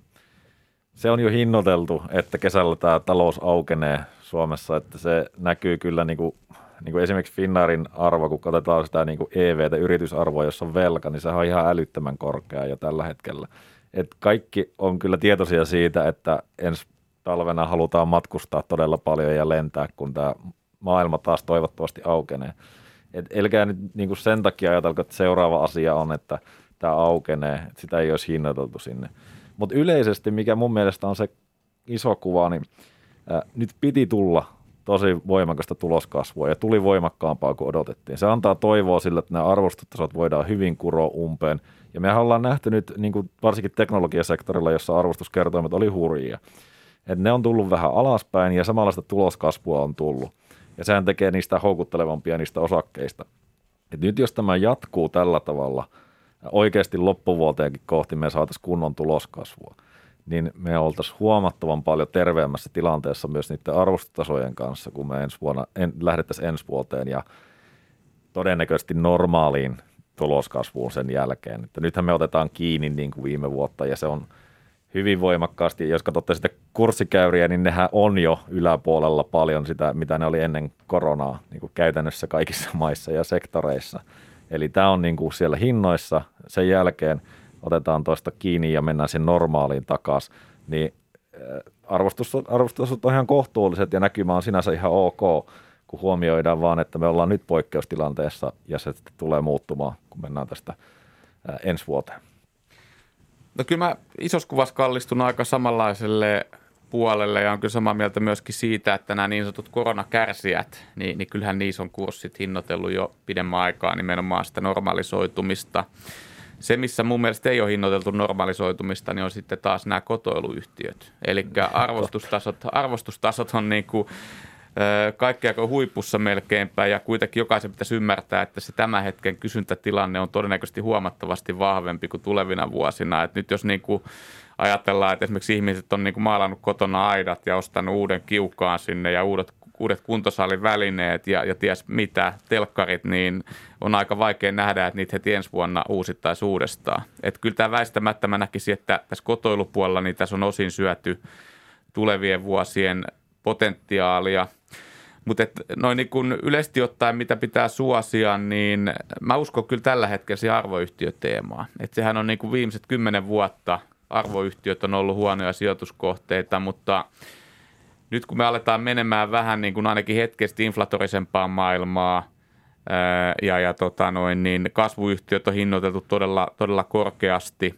se on jo hinnoiteltu, että kesällä tämä talous aukenee Suomessa, että se näkyy kyllä niinku, niinku esimerkiksi Finnairin arvo, kun katsotaan sitä niinku EV, yritysarvoa, jossa on velka, niin se on ihan älyttömän korkea jo tällä hetkellä. Et kaikki on kyllä tietoisia siitä, että ensi talvena halutaan matkustaa todella paljon ja lentää, kun tämä maailma taas toivottavasti aukenee. Et elkää nyt niin kuin sen takia ajatella, että seuraava asia on, että tämä aukenee, että sitä ei olisi hinnoiteltu sinne. Mutta yleisesti, mikä mun mielestä on se iso kuva, niin nyt piti tulla tosi voimakasta tuloskasvua ja tuli voimakkaampaa kuin odotettiin. Se antaa toivoa sille, että nämä arvostustasot voidaan hyvin kuroa umpeen. Ja me ollaan nähty nyt niin kuin varsinkin teknologiasektorilla, jossa arvostuskertoimet oli hurjia. Et ne on tullut vähän alaspäin ja samanlaista tuloskasvua on tullut ja sehän tekee niistä houkuttelevampia niistä osakkeista. Et nyt jos tämä jatkuu tällä tavalla, oikeasti loppuvuoteenkin kohti me saataisiin kunnon tuloskasvua, niin me oltaisiin huomattavan paljon terveemmässä tilanteessa myös niiden arvostotasojen kanssa, kun me ensi vuonna, en, lähdettäisiin ensi vuoteen ja todennäköisesti normaaliin tuloskasvuun sen jälkeen. Että nythän me otetaan kiinni niin kuin viime vuotta ja se on – hyvin voimakkaasti. Jos katsotte sitä kurssikäyriä, niin nehän on jo yläpuolella paljon sitä, mitä ne oli ennen koronaa niin kuin käytännössä kaikissa maissa ja sektoreissa. Eli tämä on niin kuin siellä hinnoissa, sen jälkeen otetaan toista kiinni ja mennään sen normaaliin takaisin, niin arvostus, arvostus on ihan kohtuulliset ja näkymä on sinänsä ihan ok, kun huomioidaan vaan, että me ollaan nyt poikkeustilanteessa ja se tulee muuttumaan, kun mennään tästä ensi vuoteen. No kyllä mä isossa kuvassa kallistun aika samanlaiselle puolelle ja on kyllä samaa mieltä myöskin siitä, että nämä niin sanotut koronakärsijät, niin, niin kyllähän niissä on kurssit hinnoitellut jo pidemmän aikaa nimenomaan sitä normalisoitumista. Se, missä mun mielestä ei ole hinnoiteltu normalisoitumista, niin on sitten taas nämä kotoiluyhtiöt. Eli arvostustasot, arvostustasot on niin kuin kaikkea huipussa melkeinpä ja kuitenkin jokaisen pitäisi ymmärtää, että se tämän hetken kysyntätilanne on todennäköisesti huomattavasti vahvempi kuin tulevina vuosina. Et nyt jos niin kuin ajatellaan, että esimerkiksi ihmiset on niin kuin maalannut kotona aidat ja ostanut uuden kiukaan sinne ja uudet, uudet kuntosalin välineet ja, ja ties mitä, telkkarit, niin on aika vaikea nähdä, että niitä heti ensi vuonna uusittaisiin uudestaan. Että kyllä tämä väistämättä mä näkisin, että tässä kotoilupuolella niin tässä on osin syöty tulevien vuosien potentiaalia – mutta noin niin kuin yleisesti ottaen, mitä pitää suosia, niin mä uskon kyllä tällä hetkellä se arvoyhtiöteemaa. Että sehän on niin kuin viimeiset kymmenen vuotta arvoyhtiöt on ollut huonoja sijoituskohteita, mutta nyt kun me aletaan menemään vähän niin kuin ainakin hetkesti inflatorisempaan maailmaa, ja, ja tota noin, niin kasvuyhtiöt on hinnoiteltu todella, todella korkeasti.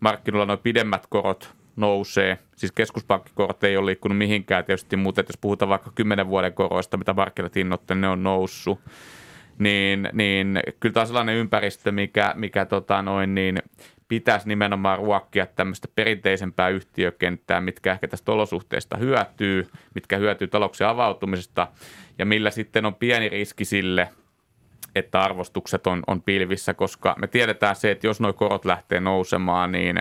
Markkinoilla noin pidemmät korot nousee. Siis keskuspankkikorot ei ole liikkunut mihinkään tietysti, mutta jos puhutaan vaikka 10 vuoden koroista, mitä markkinat hinnoittavat, ne on noussut. Niin, niin kyllä tämä on sellainen ympäristö, mikä, mikä tota noin, niin pitäisi nimenomaan ruokkia tämmöistä perinteisempää yhtiökenttää, mitkä ehkä tästä olosuhteesta hyötyy, mitkä hyötyy talouksien avautumisesta ja millä sitten on pieni riski sille, että arvostukset on, on pilvissä, koska me tiedetään se, että jos nuo korot lähtee nousemaan, niin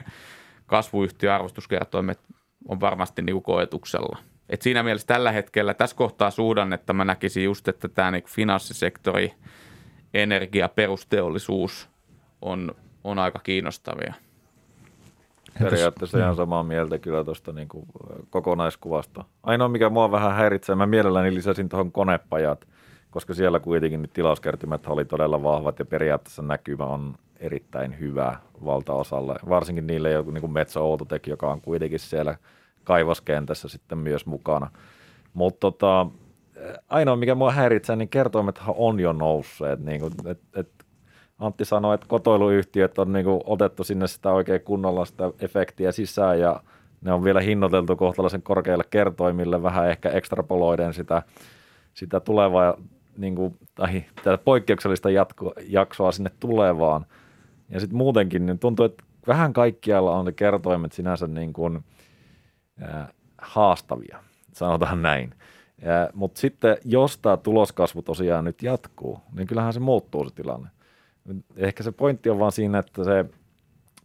kasvuyhtiöarvostuskertoimet on varmasti niin koetuksella. Et siinä mielessä tällä hetkellä, tässä kohtaa suhdannetta mä näkisin just, että tämä niin finanssisektori, energia, perusteollisuus on, on aika kiinnostavia. Periaatteessa ihan samaa mieltä kyllä tuosta niin kuin kokonaiskuvasta. Ainoa, mikä mua vähän häiritsee, mä mielelläni lisäsin tuohon konepajat, koska siellä kuitenkin nyt tilauskertymät oli todella vahvat ja periaatteessa näkymä on erittäin hyvä valtaosalle, varsinkin niille joku niin kuin Metso Outotec, joka on kuitenkin siellä kaivoskentässä sitten myös mukana. Mutta tota, ainoa, mikä mua häiritsee, niin kertoimethan on jo nousseet. Niin kuin, et, et Antti sanoi, että kotoiluyhtiöt on niin kuin otettu sinne sitä oikein kunnolla sitä efektiä sisään ja ne on vielä hinnoiteltu kohtalaisen korkeille kertoimille, vähän ehkä ekstrapoloiden sitä, sitä tulevaa niin kuin, tai tätä poikkeuksellista jatko, jaksoa sinne tulevaan – ja sitten muutenkin niin tuntuu, että vähän kaikkialla on ne kertoimet sinänsä niin kuin, äh, haastavia, sanotaan näin. Mutta sitten jos tämä tuloskasvu tosiaan nyt jatkuu, niin kyllähän se muuttuu se tilanne. Ehkä se pointti on vaan siinä, että se,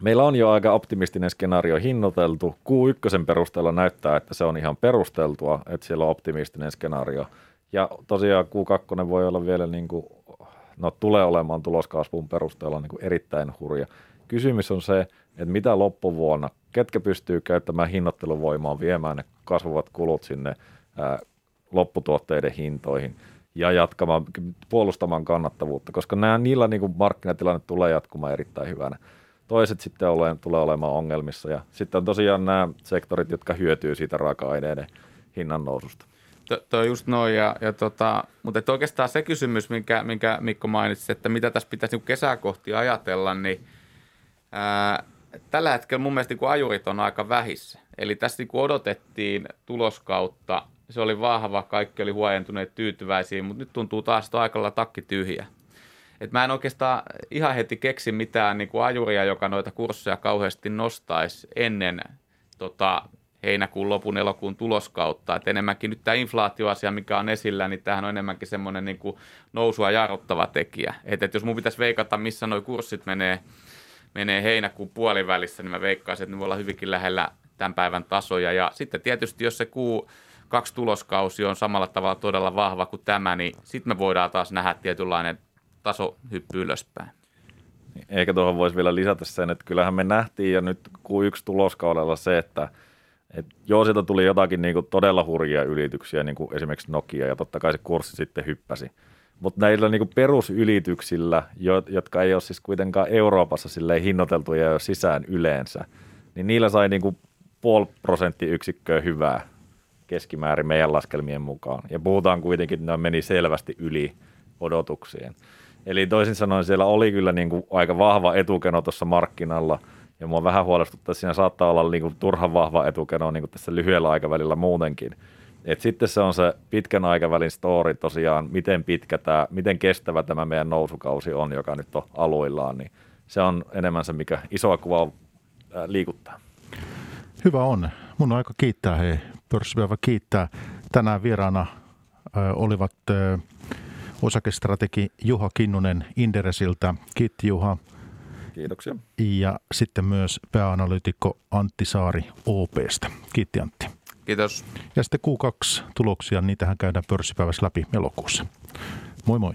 meillä on jo aika optimistinen skenaario hinnoiteltu. Q1 perusteella näyttää, että se on ihan perusteltua, että siellä on optimistinen skenaario. Ja tosiaan Q2 voi olla vielä niin kuin, no tulee olemaan tuloskasvun perusteella niin kuin erittäin hurja. Kysymys on se, että mitä loppuvuonna, ketkä pystyy käyttämään hinnoitteluvoimaa viemään ne kasvavat kulut sinne ää, lopputuotteiden hintoihin ja jatkamaan, puolustamaan kannattavuutta, koska nämä, niillä niin kuin markkinatilanne tulee jatkumaan erittäin hyvänä. Toiset sitten ole, tulee olemaan ongelmissa ja sitten on tosiaan nämä sektorit, jotka hyötyy siitä raaka-aineiden hinnan noususta. Tuo on just noin, ja, ja tota, mutta oikeastaan se kysymys, minkä, minkä Mikko mainitsi, että mitä tässä pitäisi niin kesäkohti ajatella, niin ää, tällä hetkellä mun mielestä niin ajurit on aika vähissä. Eli tässä niin odotettiin tuloskautta, se oli vahva, kaikki oli huojentuneet tyytyväisiä, mutta nyt tuntuu taas, että aikalla takki tyhjä. Et mä en oikeastaan ihan heti keksi mitään niin kuin ajuria, joka noita kursseja kauheasti nostaisi ennen tota, heinäkuun lopun elokuun tuloskautta. Et enemmänkin nyt tämä inflaatioasia, mikä on esillä, niin tämähän on enemmänkin semmoinen niin kuin nousua jarruttava tekijä. Et, et jos mun pitäisi veikata, missä nuo kurssit menee, menee heinäkuun puolivälissä, niin mä veikkaisin, että ne voi olla hyvinkin lähellä tämän päivän tasoja. Ja sitten tietysti, jos se kuu kaksi tuloskausi on samalla tavalla todella vahva kuin tämä, niin sitten me voidaan taas nähdä tietynlainen tasohyppy ylöspäin. Eikä tuohon voisi vielä lisätä sen, että kyllähän me nähtiin jo nyt Q1 tuloskaudella se, että – et joo, sieltä tuli jotakin niin kuin todella hurjia ylityksiä, niin kuin esimerkiksi Nokia, ja totta kai se kurssi sitten hyppäsi. Mutta näillä niin kuin perusylityksillä, jotka ei ole siis kuitenkaan Euroopassa hinnoiteltuja jo sisään yleensä, niin niillä sai niin kuin puoli prosenttiyksikköä hyvää keskimäärin meidän laskelmien mukaan. Ja puhutaan kuitenkin, että ne meni selvästi yli odotuksien. Eli toisin sanoen siellä oli kyllä niin kuin aika vahva etukeno tuossa markkinalla – ja mua vähän huolestuttaa, että siinä saattaa olla niin kuin turhan vahva etukeno niin kuin tässä lyhyellä aikavälillä muutenkin. Et sitten se on se pitkän aikavälin story tosiaan, miten pitkä tämä, miten kestävä tämä meidän nousukausi on, joka nyt on aluillaan, niin se on enemmän se, mikä isoa kuvaa liikuttaa. Hyvä on. Mun on aika kiittää, hei, pörssipäivä kiittää. Tänään vieraana olivat osakestrategi Juha Kinnunen Inderesiltä. Kiitti Juha. Kiitoksia. Ja sitten myös pääanalyytikko Antti Saari OPstä. Kiitti Antti. Kiitos. Ja sitten Q2-tuloksia, niitähän käydään pörssipäivässä läpi elokuussa. Moi moi.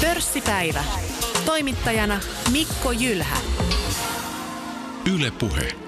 Pörssipäivä. Toimittajana Mikko Jylhä. Yle Puhe.